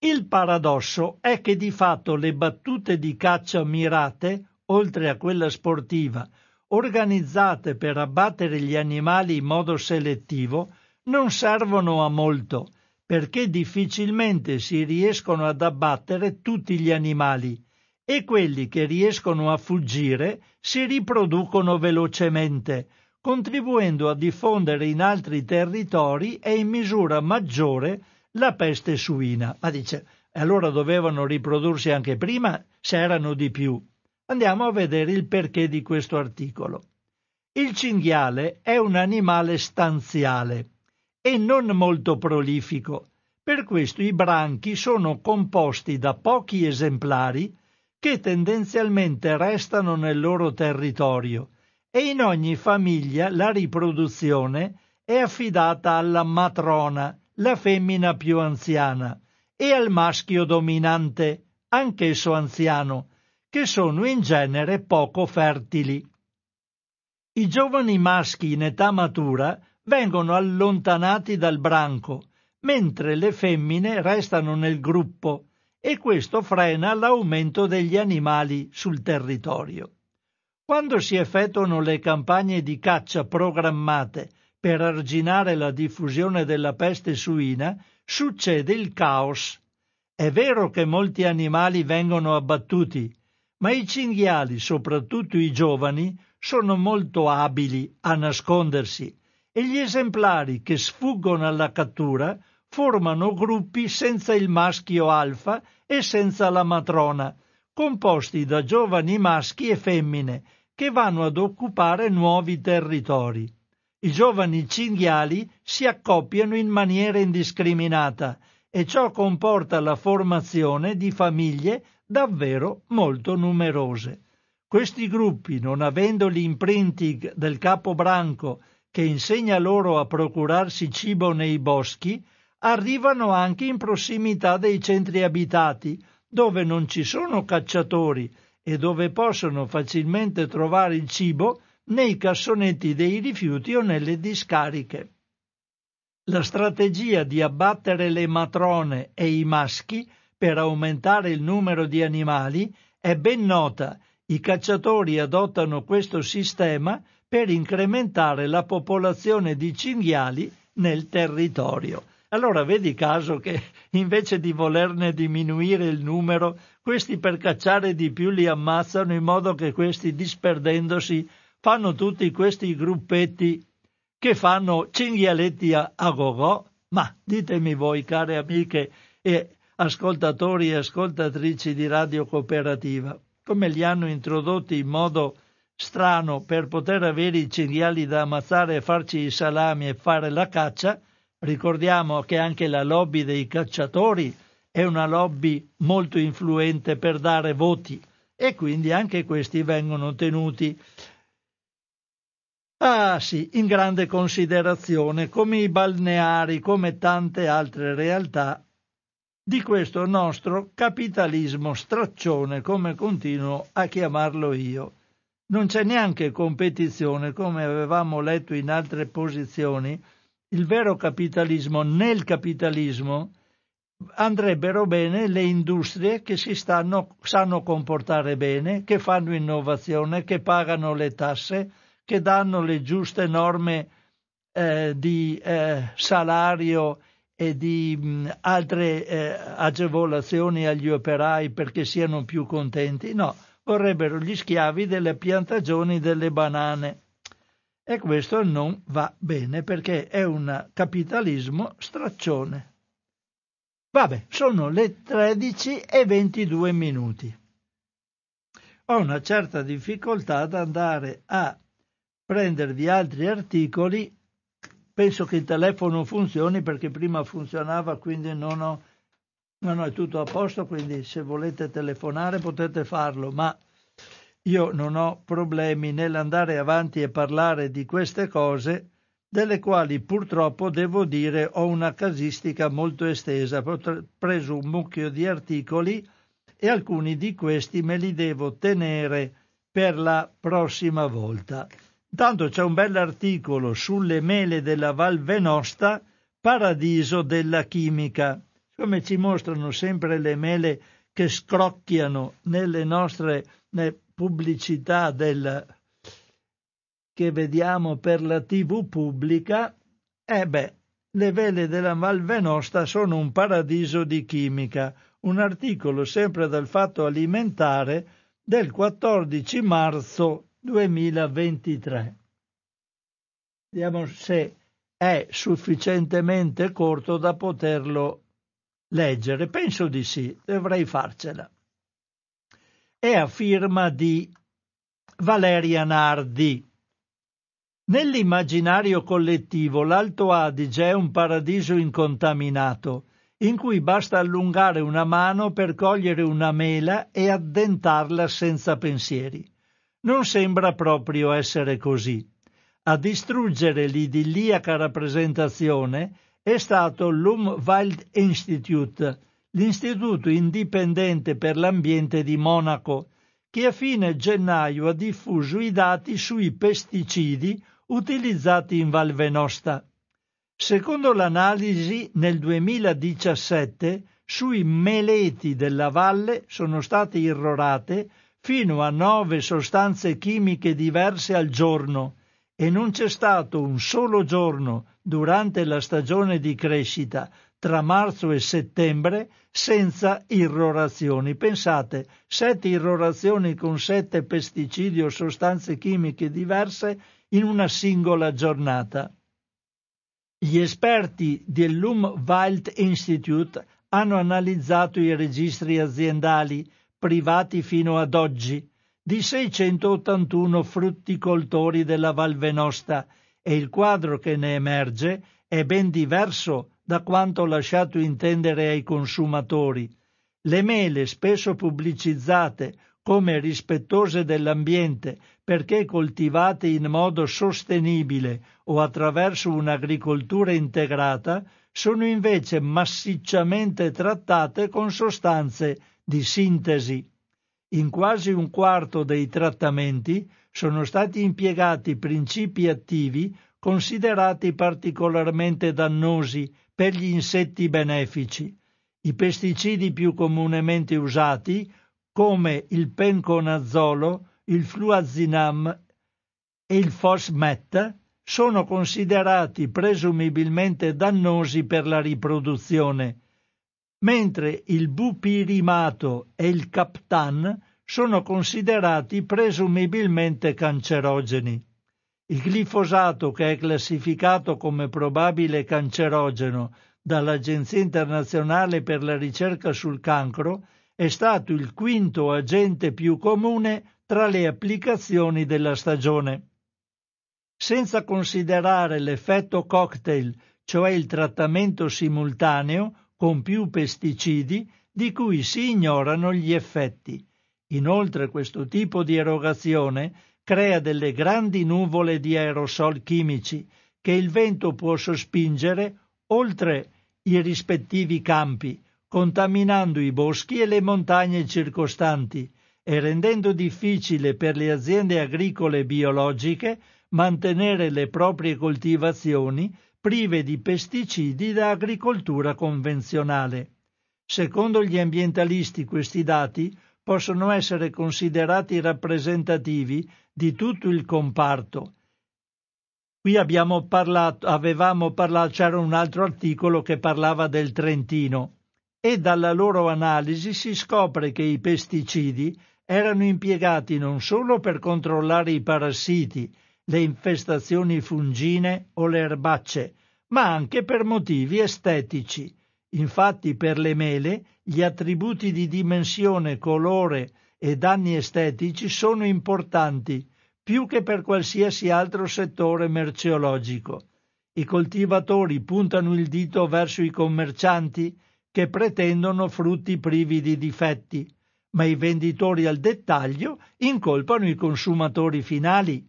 Il paradosso è che di fatto le battute di caccia mirate, oltre a quella sportiva, organizzate per abbattere gli animali in modo selettivo, non servono a molto, perché difficilmente si riescono ad abbattere tutti gli animali e quelli che riescono a fuggire si riproducono velocemente, contribuendo a diffondere in altri territori e in misura maggiore la peste suina. Ma dice, allora dovevano riprodursi anche prima se erano di più. Andiamo a vedere il perché di questo articolo. Il cinghiale è un animale stanziale e non molto prolifico. Per questo i branchi sono composti da pochi esemplari che tendenzialmente restano nel loro territorio e in ogni famiglia la riproduzione è affidata alla matrona, la femmina più anziana, e al maschio dominante, anch'esso anziano, che sono in genere poco fertili. I giovani maschi in età matura vengono allontanati dal branco, mentre le femmine restano nel gruppo e questo frena l'aumento degli animali sul territorio. Quando si effettuano le campagne di caccia programmate per arginare la diffusione della peste suina, succede il caos. È vero che molti animali vengono abbattuti, ma i cinghiali, soprattutto i giovani, sono molto abili a nascondersi e gli esemplari che sfuggono alla cattura formano gruppi senza il maschio alfa e senza la matrona, composti da giovani maschi e femmine che vanno ad occupare nuovi territori. I giovani cinghiali si accoppiano in maniera indiscriminata e ciò comporta la formazione di famiglie davvero molto numerose. Questi gruppi, non avendo l'imprinting del capo branco che insegna loro a procurarsi cibo nei boschi, arrivano anche in prossimità dei centri abitati, dove non ci sono cacciatori e dove possono facilmente trovare il cibo nei cassonetti dei rifiuti o nelle discariche. La strategia di abbattere le matrone e i maschi per aumentare il numero di animali è ben nota. I cacciatori adottano questo sistema per incrementare la popolazione di cinghiali nel territorio. Allora vedi caso che invece di volerne diminuire il numero, questi per cacciare di più li ammazzano in modo che questi disperdendosi fanno tutti questi gruppetti che fanno cinghialetti a, a go Ma ditemi voi, care amiche e ascoltatori e ascoltatrici di Radio Cooperativa, come li hanno introdotti in modo strano per poter avere i cinghiali da ammazzare e farci i salami e fare la caccia, Ricordiamo che anche la lobby dei cacciatori è una lobby molto influente per dare voti e quindi anche questi vengono tenuti Ah sì, in grande considerazione, come i balneari, come tante altre realtà di questo nostro capitalismo straccione, come continuo a chiamarlo io. Non c'è neanche competizione, come avevamo letto in altre posizioni, il vero capitalismo nel capitalismo andrebbero bene le industrie che si stanno, sanno comportare bene, che fanno innovazione, che pagano le tasse, che danno le giuste norme eh, di eh, salario e di mh, altre eh, agevolazioni agli operai perché siano più contenti. No, vorrebbero gli schiavi delle piantagioni delle banane. E questo non va bene perché è un capitalismo straccione. Vabbè, sono le 13 e 22 minuti. Ho una certa difficoltà ad andare a prendervi altri articoli. Penso che il telefono funzioni perché prima funzionava, quindi non ho. No, no, è tutto a posto, quindi se volete telefonare potete farlo, ma io non ho problemi nell'andare avanti e parlare di queste cose, delle quali purtroppo devo dire ho una casistica molto estesa. Ho preso un mucchio di articoli e alcuni di questi me li devo tenere per la prossima volta. Tanto c'è un bell'articolo sulle mele della Val Venosta, paradiso della chimica. Come ci mostrano sempre le mele che scrocchiano nelle nostre pubblicità del, che vediamo per la TV pubblica, eh beh, le vele della Malvenosta sono un paradiso di chimica, un articolo sempre dal Fatto Alimentare del 14 marzo 2023. Vediamo se è sufficientemente corto da poterlo leggere. Penso di sì, dovrei farcela è a firma di Valeria Nardi. Nell'immaginario collettivo l'Alto Adige è un paradiso incontaminato, in cui basta allungare una mano per cogliere una mela e addentarla senza pensieri. Non sembra proprio essere così. A distruggere l'idilliaca rappresentazione è stato l'Umwelt Institute, l'Istituto Indipendente per l'Ambiente di Monaco, che a fine gennaio ha diffuso i dati sui pesticidi utilizzati in Val Venosta. Secondo l'analisi, nel 2017 sui meleti della valle sono state irrorate fino a nove sostanze chimiche diverse al giorno e non c'è stato un solo giorno durante la stagione di crescita tra marzo e settembre senza irrorazioni. Pensate, sette irrorazioni con sette pesticidi o sostanze chimiche diverse in una singola giornata. Gli esperti dell'Umwelt Institute hanno analizzato i registri aziendali privati fino ad oggi di 681 frutticoltori della Val Venosta e il quadro che ne emerge è ben diverso da quanto lasciato intendere ai consumatori. Le mele, spesso pubblicizzate come rispettose dell'ambiente perché coltivate in modo sostenibile o attraverso un'agricoltura integrata, sono invece massicciamente trattate con sostanze di sintesi. In quasi un quarto dei trattamenti sono stati impiegati principi attivi considerati particolarmente dannosi per gli insetti benefici. I pesticidi più comunemente usati, come il penconazolo, il fluazinam e il fosmet sono considerati presumibilmente dannosi per la riproduzione, mentre il bupirimato e il captan sono considerati presumibilmente cancerogeni. Il glifosato, che è classificato come probabile cancerogeno dall'Agenzia internazionale per la ricerca sul cancro, è stato il quinto agente più comune tra le applicazioni della stagione senza considerare l'effetto cocktail, cioè il trattamento simultaneo con più pesticidi di cui si ignorano gli effetti. Inoltre questo tipo di erogazione crea delle grandi nuvole di aerosol chimici che il vento può sospingere oltre i rispettivi campi, contaminando i boschi e le montagne circostanti e rendendo difficile per le aziende agricole biologiche mantenere le proprie coltivazioni prive di pesticidi da agricoltura convenzionale. Secondo gli ambientalisti questi dati possono essere considerati rappresentativi di tutto il comparto. Qui abbiamo parlato, avevamo parlato, c'era un altro articolo che parlava del Trentino e dalla loro analisi si scopre che i pesticidi erano impiegati non solo per controllare i parassiti, le infestazioni fungine o le erbacce, ma anche per motivi estetici. Infatti per le mele gli attributi di dimensione, colore e danni estetici sono importanti, più che per qualsiasi altro settore merceologico. I coltivatori puntano il dito verso i commercianti che pretendono frutti privi di difetti, ma i venditori al dettaglio incolpano i consumatori finali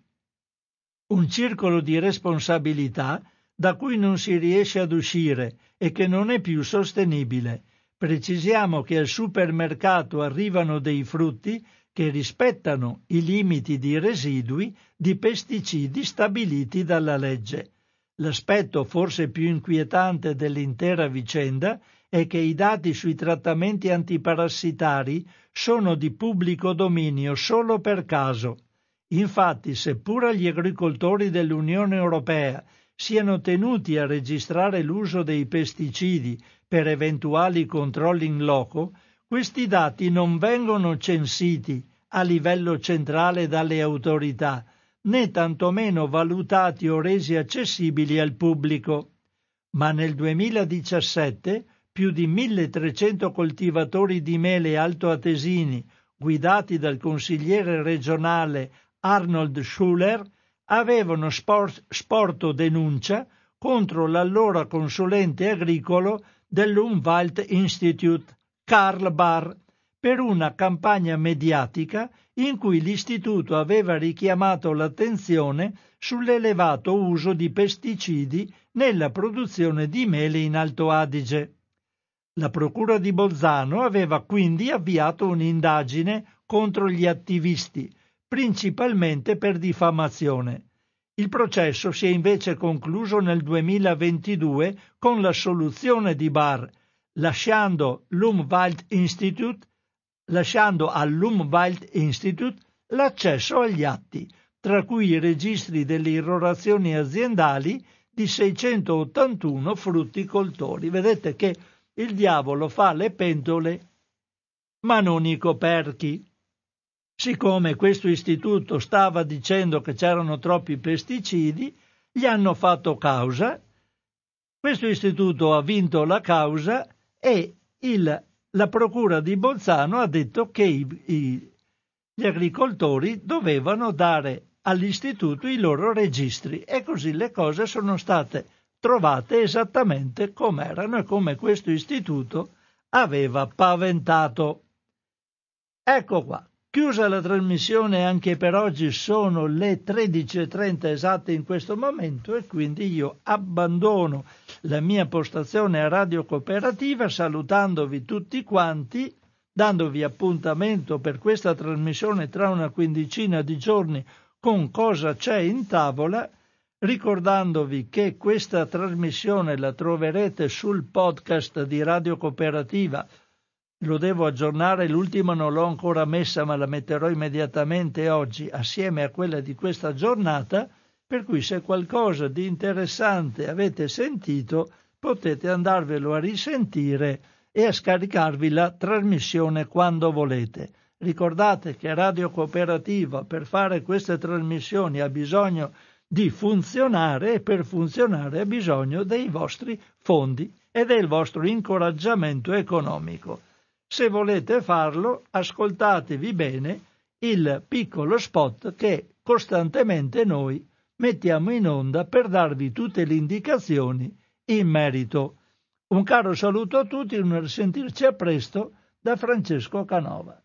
un circolo di responsabilità da cui non si riesce ad uscire e che non è più sostenibile. Precisiamo che al supermercato arrivano dei frutti che rispettano i limiti di residui di pesticidi stabiliti dalla legge. L'aspetto forse più inquietante dell'intera vicenda è che i dati sui trattamenti antiparassitari sono di pubblico dominio solo per caso. Infatti, seppur gli agricoltori dell'Unione Europea siano tenuti a registrare l'uso dei pesticidi per eventuali controlli in loco, questi dati non vengono censiti a livello centrale dalle autorità, né tantomeno valutati o resi accessibili al pubblico. Ma nel 2017 più di 1300 coltivatori di mele altoatesini, guidati dal consigliere regionale Arnold Schuller avevano sporto denuncia contro l'allora consulente agricolo dell'Umwelt Institute, Karl Barr, per una campagna mediatica in cui l'istituto aveva richiamato l'attenzione sull'elevato uso di pesticidi nella produzione di mele in Alto Adige. La Procura di Bolzano aveva quindi avviato un'indagine contro gli attivisti, principalmente per diffamazione. Il processo si è invece concluso nel 2022 con l'assoluzione di Barr, lasciando, Institute, lasciando all'Umwelt Institute l'accesso agli atti, tra cui i registri delle irrorazioni aziendali di 681 frutticoltori. Vedete che il diavolo fa le pentole, ma non i coperchi. Siccome questo istituto stava dicendo che c'erano troppi pesticidi, gli hanno fatto causa. Questo istituto ha vinto la causa e il, la procura di Bolzano ha detto che i, i, gli agricoltori dovevano dare all'istituto i loro registri e così le cose sono state trovate esattamente come erano e come questo istituto aveva paventato. Ecco qua. Chiusa la trasmissione anche per oggi sono le 13.30 esatte in questo momento e quindi io abbandono la mia postazione a Radio Cooperativa salutandovi tutti quanti, dandovi appuntamento per questa trasmissione tra una quindicina di giorni con cosa c'è in tavola, ricordandovi che questa trasmissione la troverete sul podcast di Radio Cooperativa lo devo aggiornare, l'ultima non l'ho ancora messa ma la metterò immediatamente oggi assieme a quella di questa giornata, per cui se qualcosa di interessante avete sentito potete andarvelo a risentire e a scaricarvi la trasmissione quando volete. Ricordate che Radio Cooperativa per fare queste trasmissioni ha bisogno di funzionare e per funzionare ha bisogno dei vostri fondi e del vostro incoraggiamento economico. Se volete farlo, ascoltatevi bene il piccolo spot che costantemente noi mettiamo in onda per darvi tutte le indicazioni in merito. Un caro saluto a tutti un risentirci a presto da Francesco Canova.